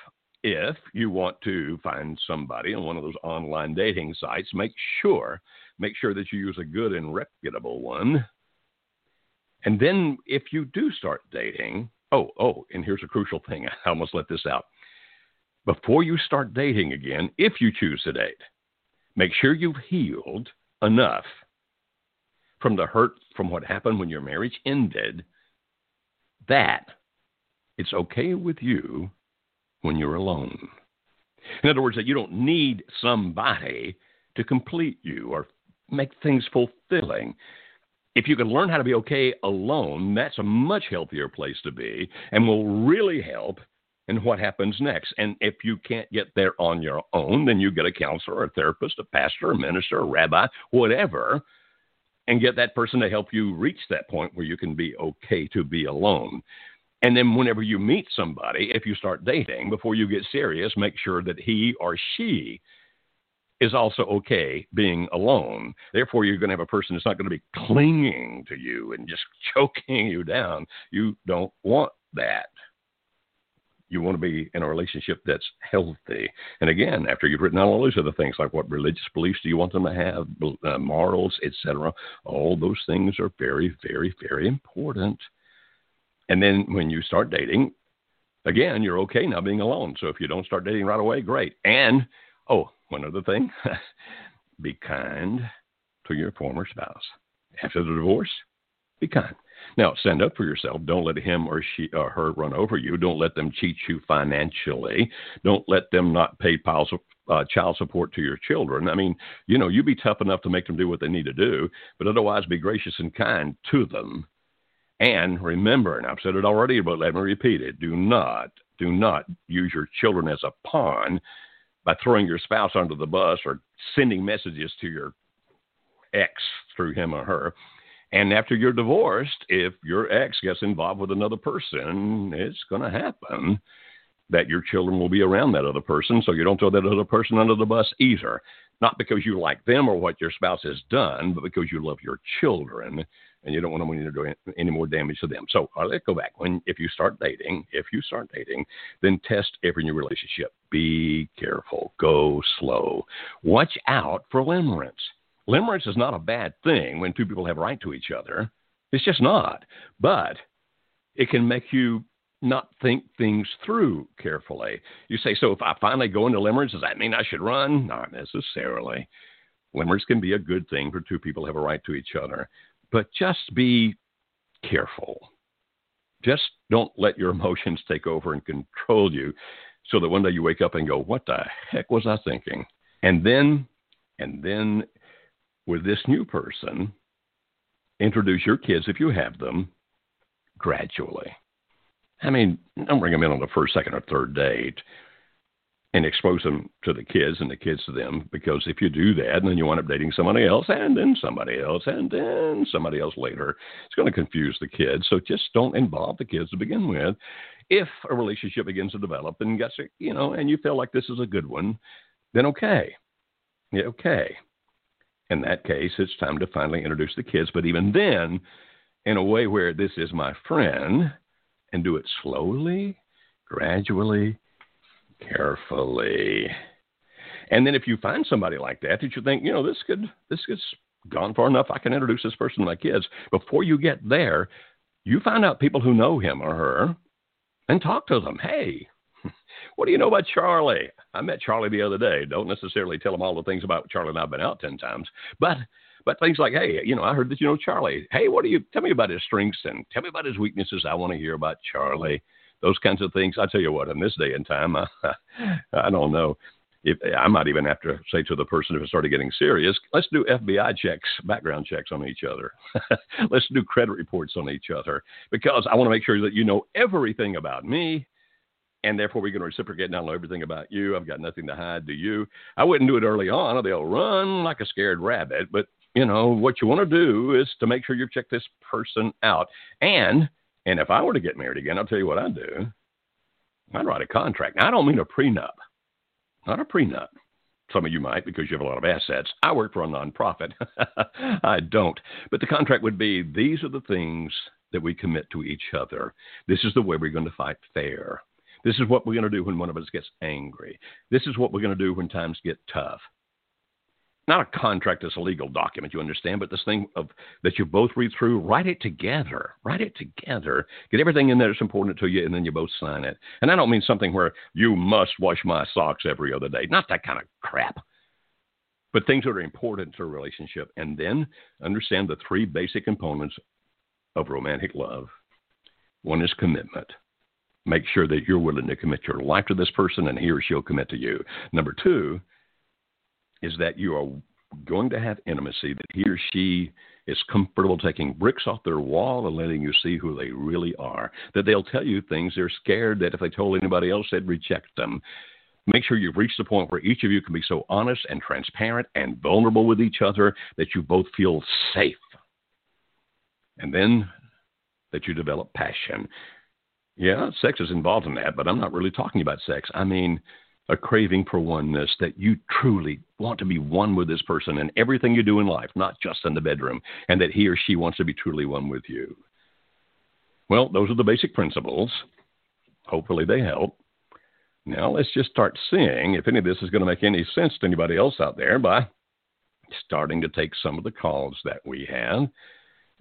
if you want to find somebody on one of those online dating sites, make sure make sure that you use a good and reputable one and then if you do start dating, oh, oh, and here's a crucial thing. I almost let this out. Before you start dating again, if you choose to date, make sure you've healed enough from the hurt from what happened when your marriage ended that it's okay with you when you're alone. In other words, that you don't need somebody to complete you or make things fulfilling if you can learn how to be okay alone, that's a much healthier place to be and will really help in what happens next. And if you can't get there on your own, then you get a counselor, a therapist, a pastor, a minister, a rabbi, whatever, and get that person to help you reach that point where you can be okay to be alone. And then whenever you meet somebody, if you start dating, before you get serious, make sure that he or she is also okay being alone. Therefore, you're going to have a person that's not going to be clinging to you and just choking you down. You don't want that. You want to be in a relationship that's healthy. And again, after you've written out all those other things, like what religious beliefs do you want them to have, uh, morals, etc., all those things are very, very, very important. And then when you start dating, again, you're okay now being alone. So if you don't start dating right away, great. And, oh, one other thing be kind to your former spouse. After the divorce, be kind. Now, stand up for yourself. Don't let him or she or her run over you. Don't let them cheat you financially. Don't let them not pay piles of uh, child support to your children. I mean, you know, you be tough enough to make them do what they need to do, but otherwise be gracious and kind to them. And remember, and I've said it already, but let me repeat it: do not, do not use your children as a pawn by throwing your spouse under the bus or sending messages to your ex through him or her and after you're divorced, if your ex gets involved with another person, it's going to happen that your children will be around that other person. So you don't throw that other person under the bus either. Not because you like them or what your spouse has done, but because you love your children and you don't want them to do any more damage to them. So uh, let's go back. When if you start dating, if you start dating, then test every new relationship. Be careful. Go slow. Watch out for limerence. Limerence is not a bad thing when two people have a right to each other. It's just not. But it can make you not think things through carefully. You say, so if I finally go into limerence, does that mean I should run? Not necessarily. Limerence can be a good thing for two people have a right to each other, but just be careful. Just don't let your emotions take over and control you so that one day you wake up and go, what the heck was I thinking? And then, and then with this new person, introduce your kids, if you have them, gradually. I mean, don't bring them in on the first, second, or third date and expose them to the kids and the kids to them because if you do that, and then you wind up dating somebody else and then somebody else and then somebody else later. It's going to confuse the kids. So just don't involve the kids to begin with. If a relationship begins to develop and gets, you know, and you feel like this is a good one, then okay. Yeah, okay in that case, it's time to finally introduce the kids. But even then, in a way where this is my friend, and do it slowly, gradually, carefully. And then if you find somebody like that that you think, you know, this could this has gone far enough, I can introduce this person to my kids. Before you get there, you find out people who know him or her and talk to them. Hey, what do you know about Charlie? I met Charlie the other day. Don't necessarily tell him all the things about Charlie and I've been out 10 times, but but things like, hey, you know, I heard that you know Charlie. Hey, what do you tell me about his strengths and tell me about his weaknesses? I want to hear about Charlie. Those kinds of things. I tell you what, in this day and time, I, I don't know. If I might even have to say to the person if it started getting serious, let's do FBI checks, background checks on each other. let's do credit reports on each other because I want to make sure that you know everything about me and therefore we're going to reciprocate now I know everything about you. I've got nothing to hide to you. I wouldn't do it early on, they'll run like a scared rabbit. But you know what you want to do is to make sure you check this person out. And and if I were to get married again, I'll tell you what I'd do. I'd write a contract. Now, I don't mean a prenup, not a prenup. Some of you might because you have a lot of assets. I work for a nonprofit. I don't. But the contract would be these are the things that we commit to each other. This is the way we're going to fight fair. This is what we're going to do when one of us gets angry. This is what we're going to do when times get tough. Not a contract it's a legal document, you understand, but this thing of that you both read through, write it together. Write it together. Get everything in there that's important to you, and then you both sign it. And I don't mean something where you must wash my socks every other day. Not that kind of crap. But things that are important to a relationship. And then understand the three basic components of romantic love. One is commitment make sure that you're willing to commit your life to this person and he or she'll commit to you. Number two is that you are going to have intimacy, that he or she is comfortable taking bricks off their wall and letting you see who they really are. That they'll tell you things they're scared that if they told anybody else, they'd reject them. Make sure you've reached the point where each of you can be so honest and transparent and vulnerable with each other that you both feel safe. And then that you develop passion. Yeah, sex is involved in that, but I'm not really talking about sex. I mean, a craving for oneness that you truly want to be one with this person in everything you do in life, not just in the bedroom, and that he or she wants to be truly one with you. Well, those are the basic principles. Hopefully, they help. Now let's just start seeing if any of this is going to make any sense to anybody else out there by starting to take some of the calls that we have.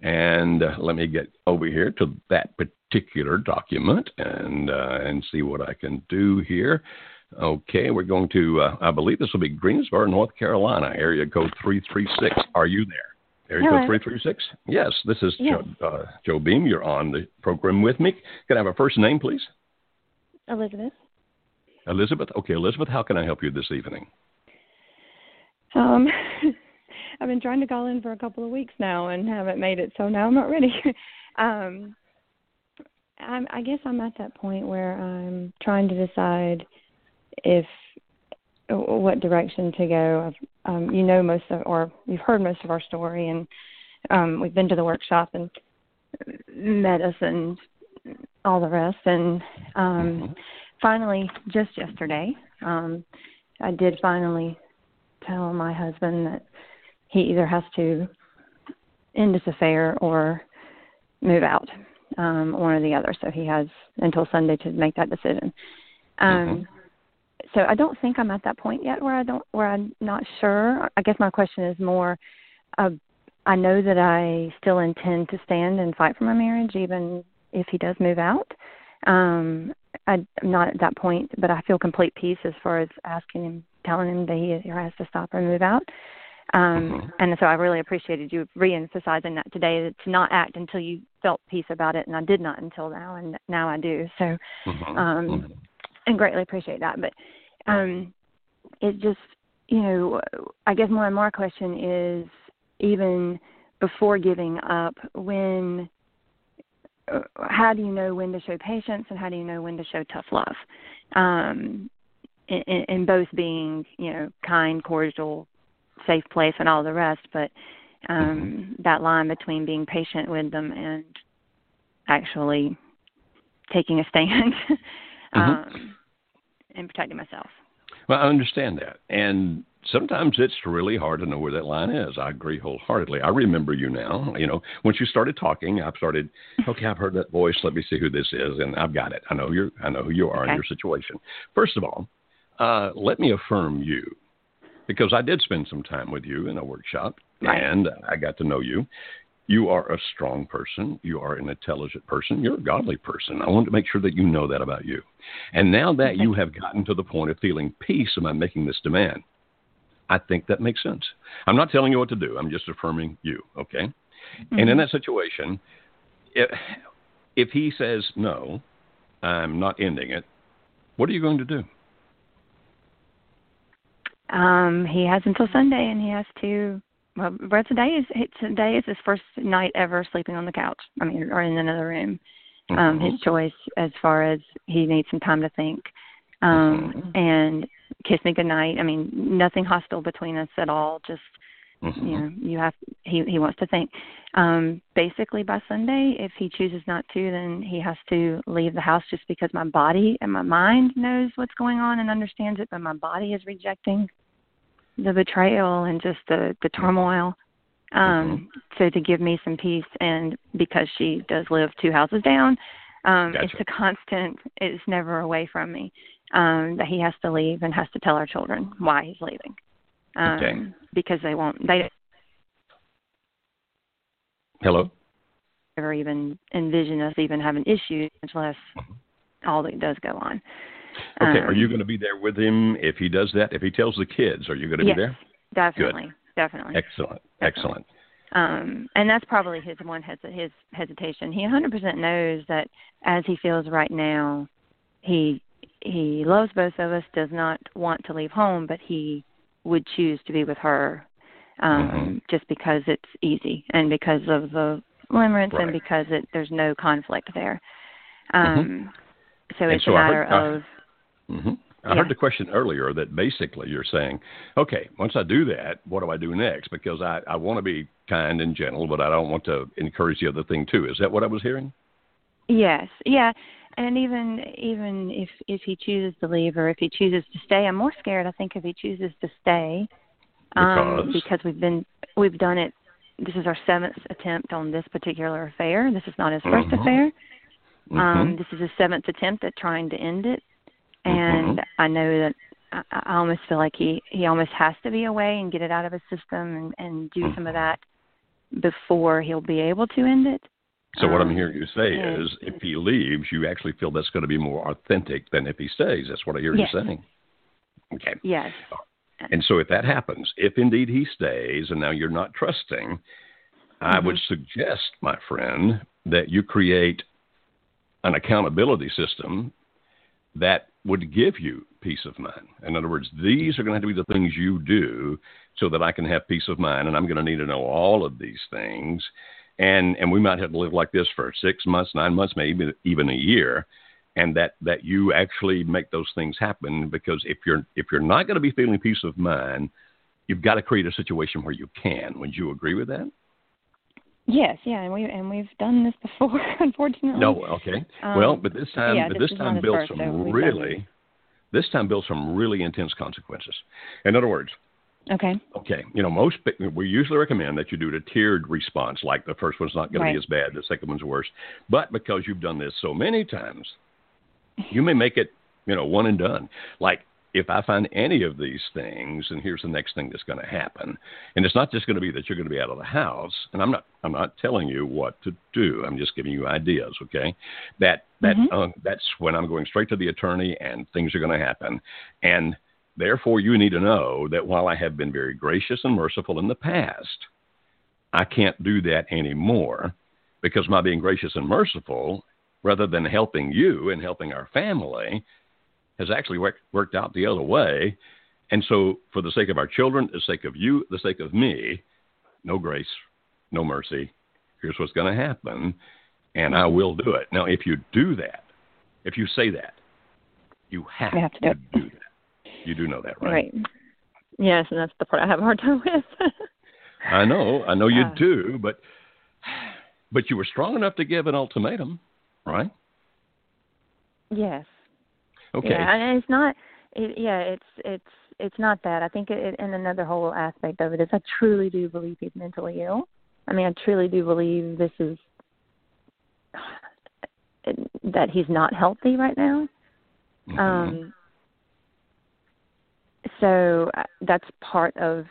And uh, let me get over here to that particular document and uh, and see what I can do here. Okay, we're going to, uh, I believe this will be Greensboro, North Carolina, area code 336. Are you there? Area Hello. code 336? Yes, this is Yes. Joe, uh, Joe Beam. You're on the program with me. Can I have a first name, please? Elizabeth. Elizabeth? Okay, Elizabeth, how can I help you this evening? Um, I've been trying to call in for a couple of weeks now and haven't made it, so now I'm not ready. um, I'm, I guess I'm at that point where I'm trying to decide if what direction to go. I've, um, you know most of, or you've heard most of our story, and um, we've been to the workshop and met us and all the rest. And um, finally, just yesterday, um, I did finally tell my husband that he either has to end this affair or move out, um, one or the other. So he has until Sunday to make that decision. Um, So I don't think I'm at that point yet where I don't where I'm not sure. I guess my question is more. Uh, I know that I still intend to stand and fight for my marriage, even if he does move out. Um, I, I'm not at that point, but I feel complete peace as far as asking him, telling him that he has to stop or move out. Um, Mhm. And so I really appreciated you re-emphasizing that today, to not act until you felt peace about it, and I did not until now, and now I do. So, Mhm. Um, Mhm. and greatly appreciate that. But um, it just, you know, I guess more and more question is even before giving up, when, uh, how do you know when to show patience and how do you know when to show tough love? Um, in in both being, you know, kind, cordial, safe place, and all the rest, but um, that line between being patient with them and actually taking a stand um, and protecting myself. Well, I understand that. And sometimes it's really hard to know where that line is. I agree wholeheartedly. I remember you now. You know, once you started talking, I've started, okay, I've heard that voice. Let me see who this is. And I've got it. I know you're, I know who you are Okay. in your situation. First of all, uh, let me affirm you because I did spend some time with you in a workshop Right. and I got to know you. You are a strong person. You are an intelligent person. You're a godly person. I want to make sure that you know that about you. And now that you have gotten to the point of feeling peace about making this demand, I think that makes sense. I'm not telling you what to do. I'm just affirming you, okay? And in Mhm. that situation, if, if he says no, I'm not ending it, what are you going to do? Um, he has until Sunday, and he has to. Well, but today is today is his first night ever sleeping on the couch. I mean, or in another room. Um, Mhm. his choice as far as he needs some time to think. Um, Mhm. and kiss me goodnight. I mean, nothing hostile between us at all. Just Mhm. you know, you have he he wants to think. Um, basically, by Sunday, if he chooses not to, then he has to leave the house just because my body and my mind knows what's going on and understands it, but my body is rejecting the betrayal and just the the turmoil. Um, so to give me some peace, and because she does live two houses down, um, Gotcha. it's a constant. It's never away from me. Um, that he has to leave and has to tell our children why he's leaving. Um, Okay. Because they won't. They Hello? never even envision us even having issues unless all that does go on. Okay, Um, are you going to be there with him if he does that? If he tells the kids, are you going to yes, be there? Definitely, definitely. Excellent, excellent. Um, and that's probably his one hes- his hesitation. He 100% knows that as he feels right now, he he loves both of us, does not want to leave home, but he would choose to be with her um, Mhm. just because it's easy and because of the limerence Right. and because it, there's no conflict there. Um, So And it's so a matter heard- of hmm I Yeah. heard the question earlier that basically you're saying, okay, once I do that, what do I do next? Because I, I want to be kind and gentle, but I don't want to encourage the other thing too. Is that what I was hearing? Yes, yeah, and even even if if he chooses to leave or if he chooses to stay, I'm more scared. I think if he chooses to stay, um, Because? because we've been we've done it. This is our seventh attempt on this particular affair. This is not his 1st Mhm. affair. Mhm. Um, this is his seventh attempt at trying to end it. And Mm-hmm. I know that I, I almost feel like he he almost has to be away and get it out of his system and and do some of that before he'll be able to end it. So what I'm Um, hearing you say is, if he leaves, you actually feel that's going to be more authentic than if he stays. That's what I hear Yes. you saying. Okay. Yes. And so if that happens, if indeed he stays, and now you're not trusting, I Mhm. would suggest, my friend, that you create an accountability system that would give you peace of mind. In other words, these are going to have to be the things you do so that I can have peace of mind, and I'm going to need to know all of these things. And and we might have to live like this for six months, nine months, maybe even a year, and that that you actually make those things happen. Because if you're if you're not going to be feeling peace of mind, you've got to create a situation where you can. Would you agree with that? Yes, yeah, and we and we've done this before, unfortunately. No, okay. Um, well, but this time, yeah, but this this time first, some so really, this time builds some really intense consequences. In other words, Okay. okay, you know, most we usually recommend that you do the tiered response, like the first one's not going Right. to be as bad, the second one's worse. But because you've done this so many times, you may make it, you know, one and done. Like if I find any of these things, and here's the next thing that's going to happen, and it's not just going to be that you're going to be out of the house. And I'm not, I'm not telling you what to do. I'm just giving you ideas. Okay, that that Mhm. uh, that's when I'm going straight to the attorney, and things are going to happen, and therefore you need to know that while I have been very gracious and merciful in the past, I can't do that anymore because my being gracious and merciful, rather than helping you and helping our family, has actually worked, worked out the other way. And so, for the sake of our children, the sake of you, the sake of me, no grace, no mercy. Here's what's going to happen, and I will do it. Now, if you do that, if you say that, you have, You have to do do that. You do know that, right? Right. Yes, and that's the part I have a hard time with. I know, I know you Uh, do, but but you were strong enough to give an ultimatum, right? yes. Okay. Yeah, and it's not. It, yeah, it's it's it's not that. I think it, and another whole aspect of it is I truly do believe he's mentally ill. I mean, I truly do believe this is that he's not healthy right now. Mhm. Um, so uh, that's part of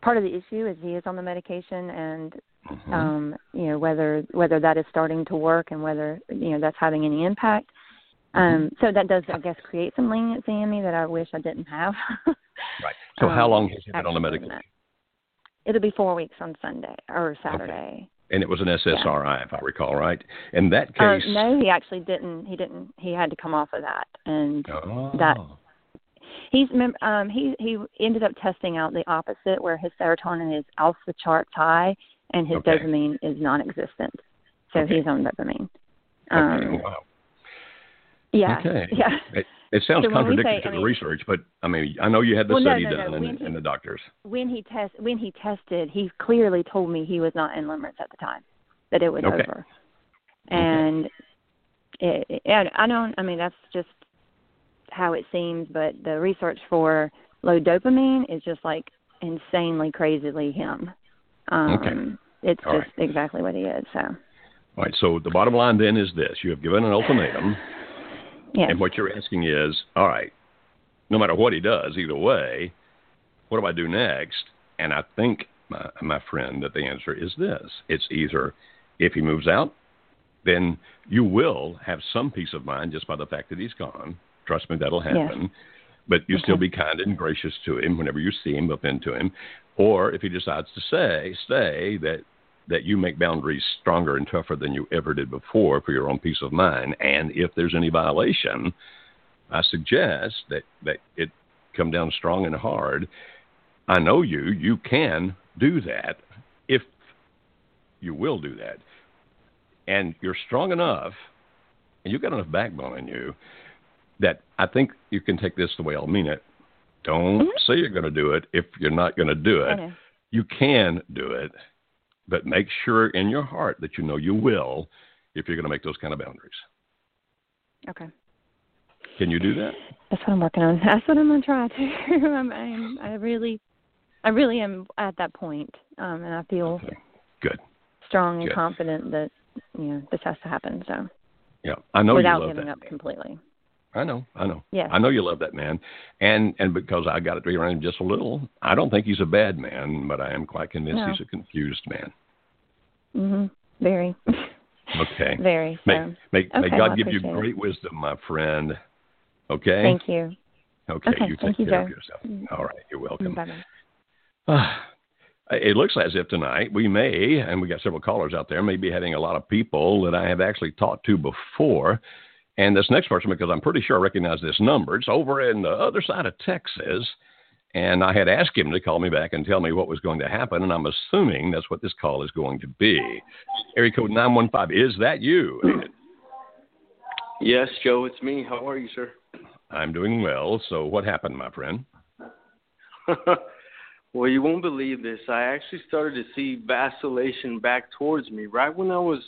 part of the issue is he is on the medication and Mhm. um, you know whether whether that is starting to work and whether you know that's having any impact. Um, so that does, I guess, create some leniency in me that I wish I didn't have. right. So how um, long has he been on the medical? It'll be four weeks on Sunday or Saturday. And it was an SSRI, if I recall, right? In that case, Uh, no, he actually didn't. He didn't. He had to come off of that, and Oh. that- he's mem- um he he ended up testing out the opposite where his serotonin is off the charts high and his Okay. dopamine is non-existent so Okay. he's on dopamine Okay, um wow. Yeah Okay. yeah It, it sounds So contradictory to I the mean- research, but I mean, I know you had the Well, study no, no, done when and, he- and the doctors. when he test when he tested he clearly told me he was not in limerence at the time that it was Okay. over and it, it, and i don't i mean that's just how it seems but the research for low dopamine is just like insanely crazily him um Okay. it's All just exactly what he is so All right. So the bottom line then is this: you have given an ultimatum. Yeah And what you're asking is, all right, no matter what he does, either way, what do I do next? And I think, my, my friend, that the answer is this it's either if he moves out, then you will have some peace of mind just by the fact that he's gone. Trust me, that'll happen. But you still be kind and gracious to him whenever you see him, bump into him. Or if he decides to stay, stay, that that you make boundaries stronger and tougher than you ever did before for your own peace of mind. And if there's any violation, I suggest that, that it come down strong and hard. I know you, you can do that if you will do that. And you're strong enough and you've got enough backbone in you that I think you can take this the way I'll mean it. Don't Mhm. say you're going to do it if you're not going to do it know. you can do it, but make sure in your heart that you know you will if you're going to make those kind of boundaries. okay Can you do that? that's what i'm working on that's what i'm going to try to I'm, I'm i really i really am at that point um and i feel Okay. Good. strong and confident that you know this has to happen so Yeah, I know without you love giving that. up completely I know, I know. Yes. I know you love that man, and and because I got to be around him just a little, I don't think he's a bad man, but I am quite convinced No. he's a confused man. Mhm. Very. Okay. Very. May, So. may, may Okay, God I give you appreciate it. great wisdom, my friend. Okay. Thank you. Okay. Okay, You take thank you, care of yourself. All right. You're welcome. Bye bye. Ah, it looks as if tonight we may, and we got several callers out there, may be having a lot of people that I have actually talked to before. And this next person, because I'm pretty sure I recognize this number, it's over in the other side of Texas. And I had asked him to call me back and tell me what was going to happen, and I'm assuming that's what this call is going to be. Area code 915, is that you? Yes, Joe, it's me. How are you, sir? I'm doing well. So, what happened, my friend? well, you won't believe this. I actually started to see vacillation back towards me right when I was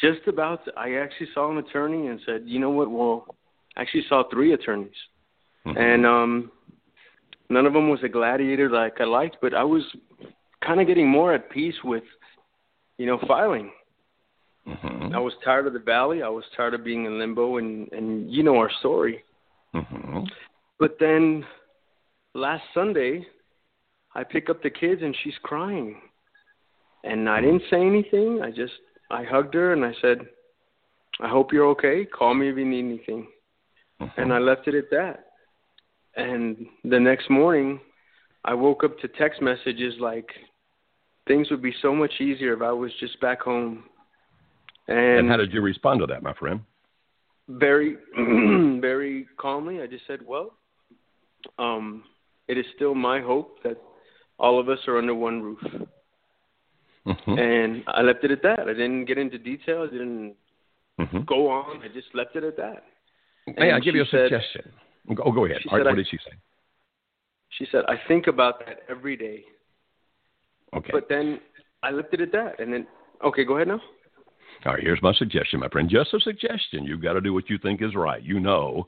just about to, I actually saw an attorney and said, "You know what? Well, I actually saw three attorneys. Mhm. And um none of them was a gladiator like I liked, but I was kind of getting more at peace with you know, filing. Mhm. I was tired of the valley. I was tired of being in limbo and and you know our story. Mhm. But then last Sunday, I pick up the kids and she's crying. And I didn't say anything. I just I hugged her and I said, "I hope you're okay. Call me if you need anything." Mhm. And I left it at that. And the next morning, I woke up to text messages like things would be so much easier if I was just back home. And, and how did you respond to that, my friend? very very calmly i just said well um it is still my hope that all of us are under one roof Mhm. and i left it at that i didn't get into detail i didn't Mhm. go on i just left it at that May I give you a said- suggestion? Oh, go ahead. right, said what I- did she say? she said i think about that every day Okay. but then i left it at that and then okay go ahead now All right, here's my suggestion, my friend. Just a suggestion. You've got to do what you think is right. You know,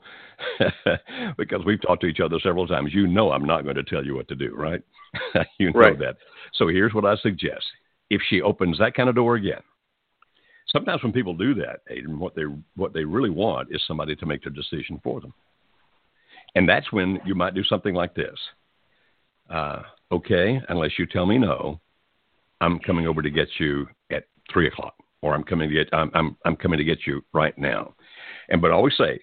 because we've talked to each other several times. You know, I'm not going to tell you what to do, right? you know Right. that. So here's what I suggest: if she opens that kind of door again, sometimes when people do that, Aiden, what they what they really want is somebody to make their decision for them, and that's when you might do something like this. Uh, okay, unless you tell me no, I'm coming over to get you at three o'clock, or I'm coming to get I'm I'm, I'm coming to get you right now. And but always say,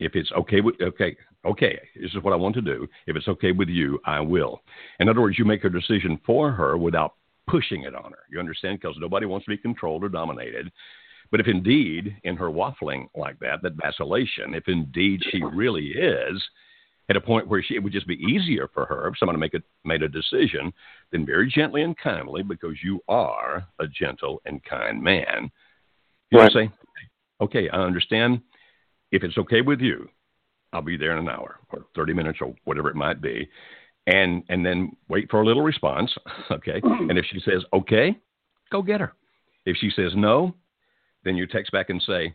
if it's okay with okay okay, this is what I want to do. If it's okay with you, I will. In other words, you make a decision for her without pushing it on her. You understand? Because nobody wants to be controlled or dominated. But if indeed, in her waffling like that, that vacillation, if indeed she really is at a point where she, it would just be easier for her if someone make a, made a decision, then very gently and kindly, because you are a gentle and kind man, you Right. say, okay, I understand. If it's okay with you, I'll be there in an hour or 30 minutes or whatever it might be. And, and then wait for a little response. Okay. Mm. And if she says, okay, go get her. If she says no, then you text back and say,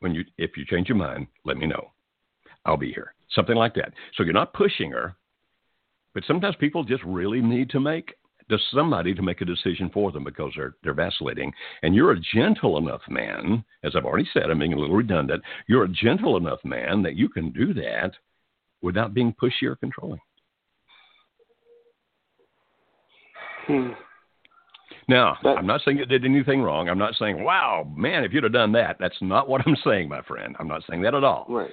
when you, if you change your mind, let me know. I'll be here. Something like that. So you're not pushing her, but sometimes people just really need to make to somebody to make a decision for them because they're they're vacillating. And you're a gentle enough man, as I've already said, I'm being a little redundant. You're a gentle enough man that you can do that without being pushy or controlling. Hmm. Now, That- I'm not saying you did anything wrong. I'm not saying, wow, man, if you'd have done that, that's not what I'm saying, my friend. I'm not saying that at all. right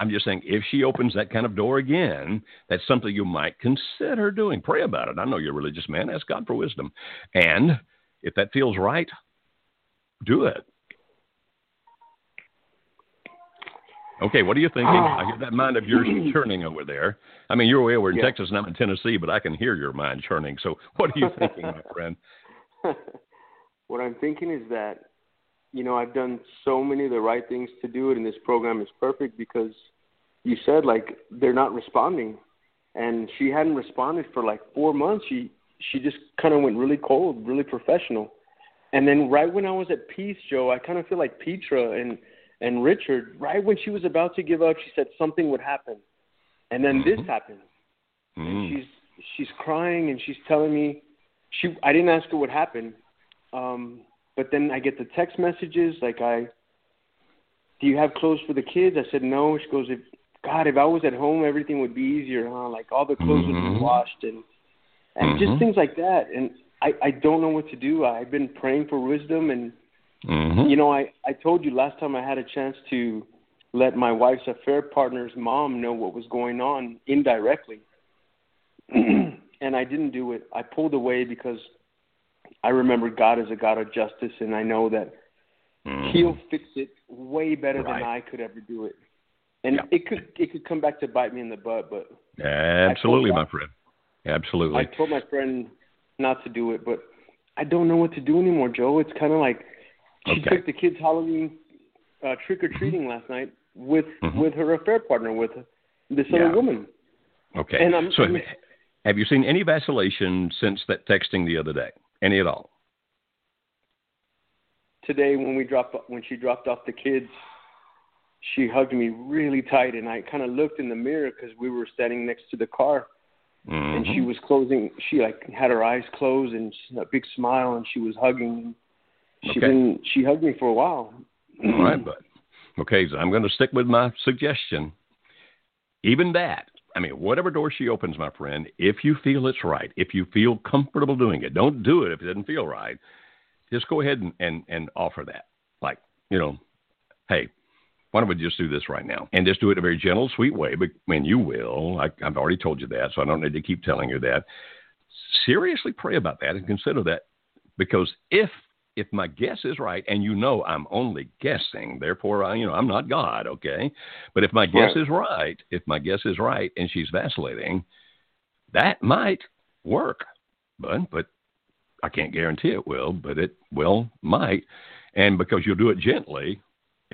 I'm just saying if she opens that kind of door again, that's something you might consider doing. Pray about it. I know you're a religious man. Ask God for wisdom. And if that feels right, do it. Okay, what are you thinking? Ah. I hear that mind of yours churning over there. I mean, you're way over in Yeah. Texas and I'm in Tennessee, but I can hear your mind churning. So what are you thinking, my friend? what I'm thinking is that, you know, I've done so many of the right things to do it, and this program is perfect because you said like they're not responding, and she hadn't responded for like four months. She she just kind of went really cold, really professional, and then right when I was at peace, Joe, I kind of feel like Petra and and Richard. Right when she was about to give up, she said something would happen, and then this Mhm. happened Mm. and she's she's crying and she's telling me she I didn't ask her what happened. Um but then I get the text messages like I do you have clothes for the kids? I said, no. She goes, if God, if I was at home, everything would be easier, huh? Like all the clothes mm-hmm. would be mm-hmm. washed and and mm-hmm. just things like that. And I I don't know what to do. I've been praying for wisdom, and mm-hmm. you know, I I told you last time I had a chance to let my wife's affair partner's mom know what was going on indirectly, and I didn't do it. I pulled away because I remember God is a God of justice, and I know that mm. He'll fix it way better right. than I could ever do it. And yeah. it could it could come back to bite me in the butt, but absolutely, my friend, absolutely. I told my friend not to do it, but I don't know what to do anymore, Joe. It's kind of like she okay. took the kids Halloween uh, trick or treating mm-hmm. last night with mm-hmm. with her affair partner with this yeah. other woman. Okay. And I'm, so, I'm, have you seen any vacillation since that texting the other day? Any at all? Today, when we dropped when she dropped off the kids, she hugged me really tight, and I kind of looked in the mirror because we were standing next to the car, mm-hmm. and she mm-hmm. was closing. She like had her eyes closed and a big smile, and she was hugging. She okay. didn't. She hugged me for a while. All right, but Okay, so I'm going to stick with my suggestion. Even that, I mean, whatever door she opens, my friend, if you feel it's right, if you feel comfortable doing it, don't do it if it doesn't feel right. Just go ahead and, and, and offer that. Like, you know, hey, why don't we just do this right now? And just do it in a very gentle, sweet way. But when you will, I, I've already told you that, so I don't need to keep telling you that. Seriously pray about that and consider that because if if my guess is right, and you know I'm only guessing, therefore I, you know I'm not God, okay? But if my guess right. is right, if my guess is right, and she's vacillating, that might work, but but I can't guarantee it will, but it will might, and because you'll do it gently,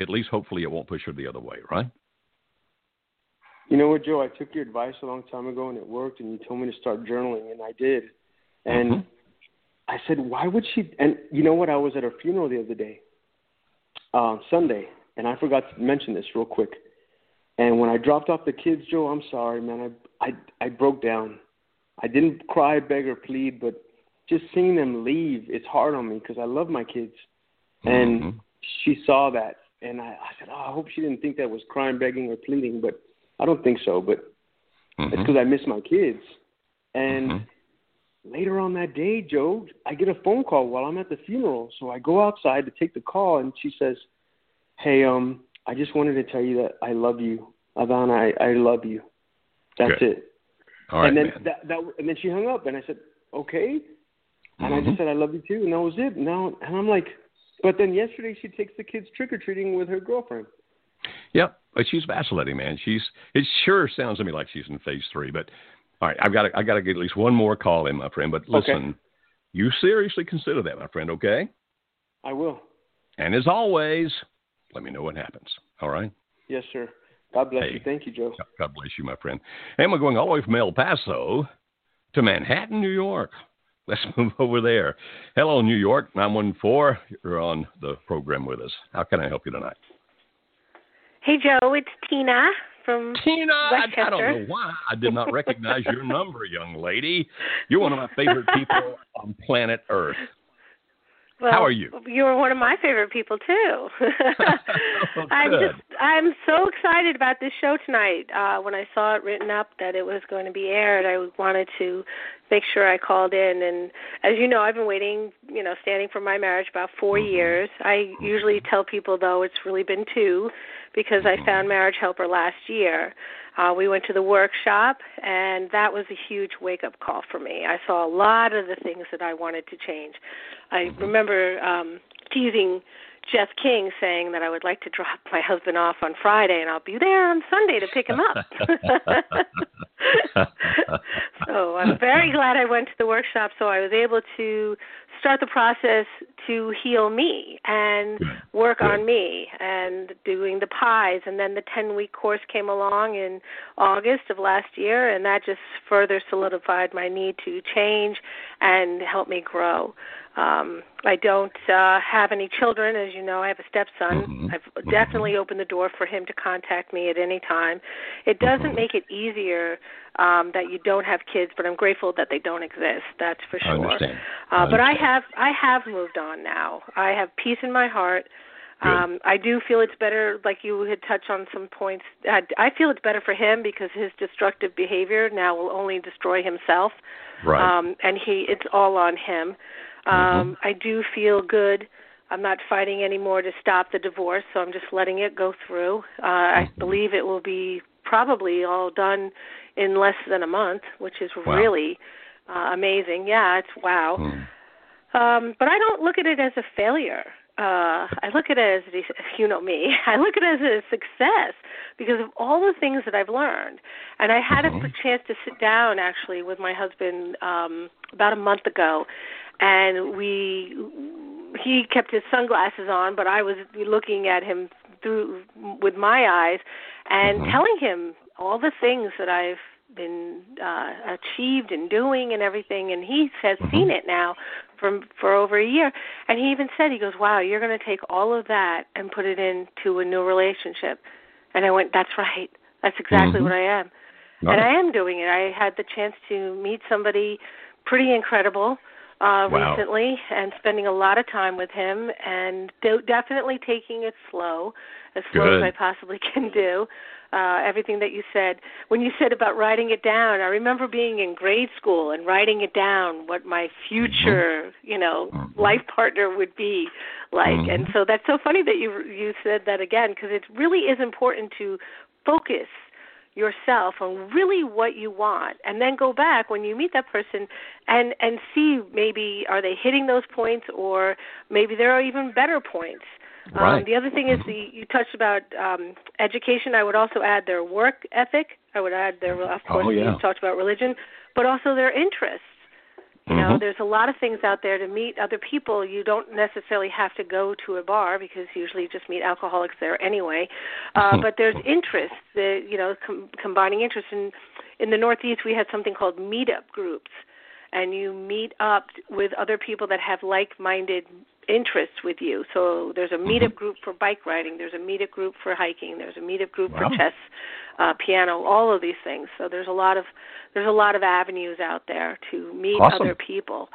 at least hopefully it won't push her the other way, right? You know what, Joe? I took your advice a long time ago, and it worked. And you told me to start journaling, and I did. And mm-hmm I said, why would she? And you know what? I was at her funeral the other day, uh, Sunday, and I forgot to mention this real quick. And when I dropped off the kids, Joe, I'm sorry, man. I I I broke down. I didn't cry, beg, or plead, but just seeing them leave, it's hard on me because I love my kids. And mm-hmm. she saw that, and I, I said, oh, I hope she didn't think that was crying, begging, or pleading, but I don't think so. But mm-hmm. it's because I miss my kids. And mm-hmm later on that day, Joe, I get a phone call while I'm at the funeral. So I go outside to take the call, and she says, "Hey, um, I just wanted to tell you that I love you, Ivana. I, I love you. That's Good. it." All right, and then man. that, that and then she hung up, and I said, "Okay," and mm-hmm. I just said, "I love you too," and that was it. Now, and I'm like, but then yesterday she takes the kids trick or treating with her girlfriend. Yep, but she's vacillating, man. She's it sure sounds to me like she's in phase three, but all right, I've got to, I got to get at least one more call in, my friend. But listen, okay. you seriously consider that, my friend. Okay? I will. And as always, let me know what happens. All right? Yes, sir. God bless hey, you. Thank you, Joe. God bless you, my friend. And we're going all the way from El Paso to Manhattan, New York. Let's move over there. Hello, New York, 914. You're on the program with us. How can I help you tonight? Hey, Joe. It's Tina from Tina. I, I, don't know why I did not recognize your number, young lady. You're one of my favorite people on planet Earth. Well, How are you? You're one of my favorite people too. oh, I'm just I'm so excited about this show tonight. Uh when I saw it written up that it was going to be aired, I wanted to make sure I called in and as you know, I've been waiting, you know, standing for my marriage about 4 mm-hmm. years. I usually tell people though it's really been 2 because I found Marriage Helper last year. Uh, we went to the workshop, and that was a huge wake up call for me. I saw a lot of the things that I wanted to change. I remember um, teasing Jeff King saying that I would like to drop my husband off on Friday and I'll be there on Sunday to pick him up. so I'm very glad I went to the workshop so I was able to start the process to heal me and work Good. on me and doing the pies and then the 10 week course came along in August of last year and that just further solidified my need to change and help me grow. Um, I don't uh, have any children, as you know. I have a stepson. Mm-hmm. I've mm-hmm. definitely opened the door for him to contact me at any time. It doesn't mm-hmm. make it easier um, that you don't have kids, but I'm grateful that they don't exist. That's for sure. I understand. Uh, I but understand. I have I have moved on now. I have peace in my heart. Um, I do feel it's better, like you had touched on some points. I, I feel it's better for him because his destructive behavior now will only destroy himself. Right. Um, and he, it's all on him. Um, Mhm. I do feel good. I'm not fighting anymore to stop the divorce, so I'm just letting it go through. Uh, I Mhm. believe it will be probably all done in less than a month, which is Wow. really uh, amazing. Yeah, it's wow. Hmm. Um, but I don't look at it as a failure. Uh, I look at it as, you know me, I look at it as a success because of all the things that I've learned. And I had Mhm. a chance to sit down actually with my husband um, about a month ago, and we he kept his sunglasses on, but I was looking at him through with my eyes and Mhm. telling him all the things that I've been uh achieved and doing and everything and he has Mhm. seen it now for for over a year and he even said he goes wow you're going to take all of that and put it into a new relationship and I went that's right that's exactly Mhm. what I am Right. and I am doing it I had the chance to meet somebody pretty incredible uh Wow. recently and spending a lot of time with him and do- definitely taking it slow as slow Good. as I possibly can do uh everything that you said when you said about writing it down i remember being in grade school and writing it down what my future you know Mhm. life partner would be like Mhm. and so that's so funny that you you said that again because it really is important to focus yourself on really what you want and then go back when you meet that person and and see maybe are they hitting those points or maybe there are even better points Right. um, the other thing is the you touched about um, education. I would also add their work ethic. I would add their, of course, Oh, yeah. you talked about religion, but also their interests. You know, Mhm. there's a lot of things out there to meet other people. You don't necessarily have to go to a bar because usually you just meet alcoholics there anyway. Uh, but there's interests. The, you know, com- combining interests. In in the Northeast, we had something called meetup groups, and you meet up with other people that have like-minded interests with you. So there's a Mm-hmm. meetup group for bike riding. There's a meetup group for hiking. There's a meetup group Wow. for chess, uh, piano, all of these things. So there's a lot of there's a lot of avenues out there to meet Awesome. other people.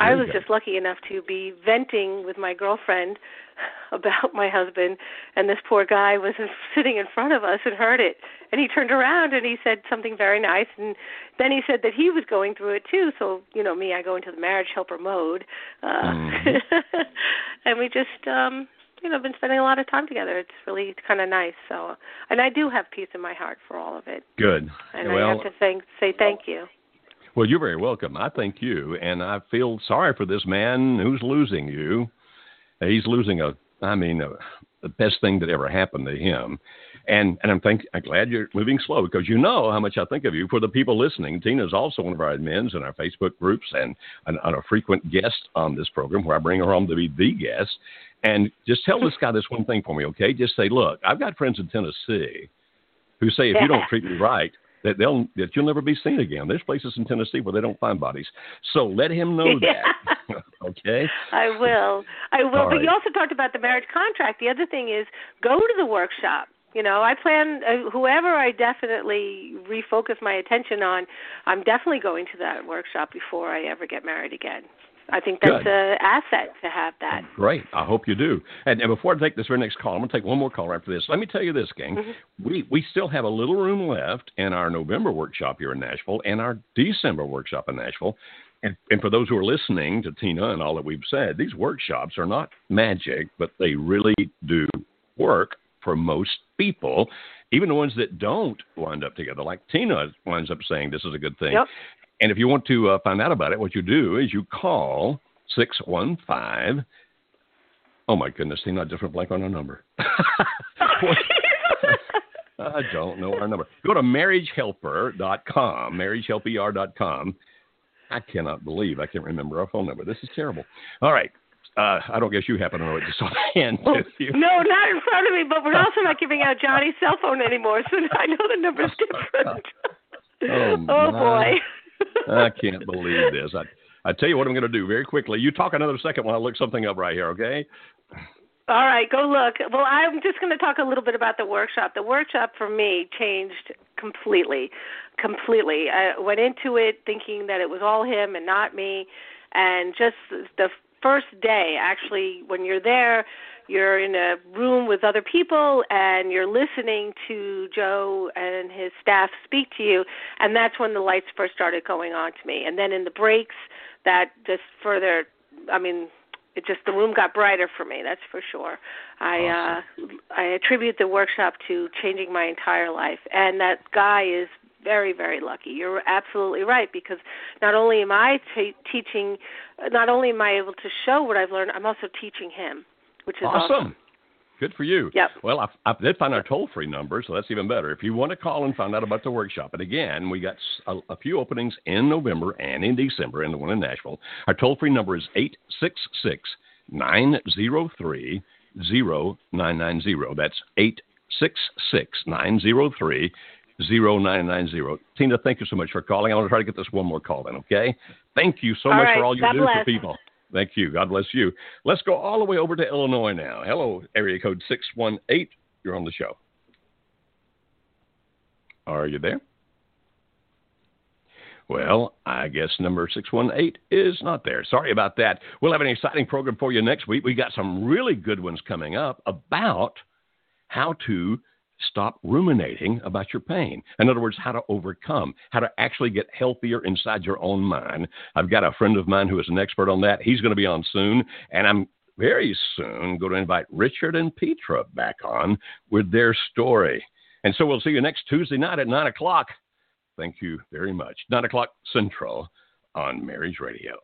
I was just lucky enough to be venting with my girlfriend about my husband, and this poor guy was sitting in front of us and heard it. And he turned around and he said something very nice, and then he said that he was going through it too. So you know me, I go into the marriage helper mode, uh, Mhm. and we just um you know been spending a lot of time together. It's really kind of nice. So, and I do have peace in my heart for all of it, Good. and I have to thank say thank you. Well, you're very welcome. I thank you, and I feel sorry for this man who's losing you. He's losing a, I mean, a, the best thing that ever happened to him. And and I'm think I'm glad you're moving slow because you know how much I think of you. For the people listening, Tina's also one of our admins in our Facebook groups and an, and a frequent guest on this program where I bring her on to be the guest. And just tell this guy this one thing for me, okay? Just say, look, I've got friends in Tennessee who say if you don't treat me right, that they'll that you'll never be seen again. There's places in Tennessee where they don't find bodies. So let him know that. okay? I will. I will. All but right. you also talked about the marriage contract. The other thing is go to the workshop. You know, I plan uh, whoever I definitely refocus my attention on. I'm definitely going to that workshop before I ever get married again. I think that's an asset to have that. Great. I hope you do. And, and before I take this very next call, I'm going to take one more call right after this. Let me tell you this, gang. Mm-hmm. We, we still have a little room left in our November workshop here in Nashville and our December workshop in Nashville. And, and for those who are listening to Tina and all that we've said, these workshops are not magic, but they really do work for most people, even the ones that don't wind up together. Like Tina winds up saying this is a good thing. Yep. And if you want to uh, find out about it, what you do is you call 615. Oh my goodness, I just went blank on our number. I don't know our number. Go to marriagehelper.com, marriagehelper.com. I cannot believe I can't remember our phone number. This is terrible. All right. Uh, I don't guess you happen to know it just offhand, do you? No, not in front of me, but we're also not giving out Johnny's cell phone anymore, so I know the number's different. Oh, oh boy. I can't believe this. I, I tell you what I'm going to do very quickly. You talk another second while I look something up right here, okay? All right, go look. Well, I'm just going to talk a little bit about the workshop. The workshop for me changed completely, completely. I went into it thinking that it was all him and not me, and just the first day, actually, when you're there, you're in a room with other people and you're listening to Joe and his staff speak to you, and that's when the lights first started going on to me. And then in the breaks, that just further, I mean, it just the room got brighter for me. That's for sure. I awesome. uh, I attribute the workshop to changing my entire life, and that guy is very very lucky. You're absolutely right because not only am I t- teaching, not only am I able to show what I've learned, I'm also teaching him, which is awesome. awesome. Good for you. Yep. Well, I, I did find our toll free number, so that's even better. If you want to call and find out about the workshop, and again, we got a, a few openings in November and in December, and the one in Nashville. Our toll free number is 866 903 0990. That's 866 903 0990. Tina, thank you so much for calling. I want to try to get this one more call in, okay? Thank you so all much right. for all you God do bless. for people. Thank you. God bless you. Let's go all the way over to Illinois now. Hello, area code 618. You're on the show. Are you there? Well, I guess number 618 is not there. Sorry about that. We'll have an exciting program for you next week. We got some really good ones coming up about how to stop ruminating about your pain. In other words, how to overcome, how to actually get healthier inside your own mind. I've got a friend of mine who is an expert on that. He's going to be on soon, and I'm very soon going to invite Richard and Petra back on with their story. And so we'll see you next Tuesday night at 9 o'clock. Thank you very much. 9 o'clock Central on Mary's Radio.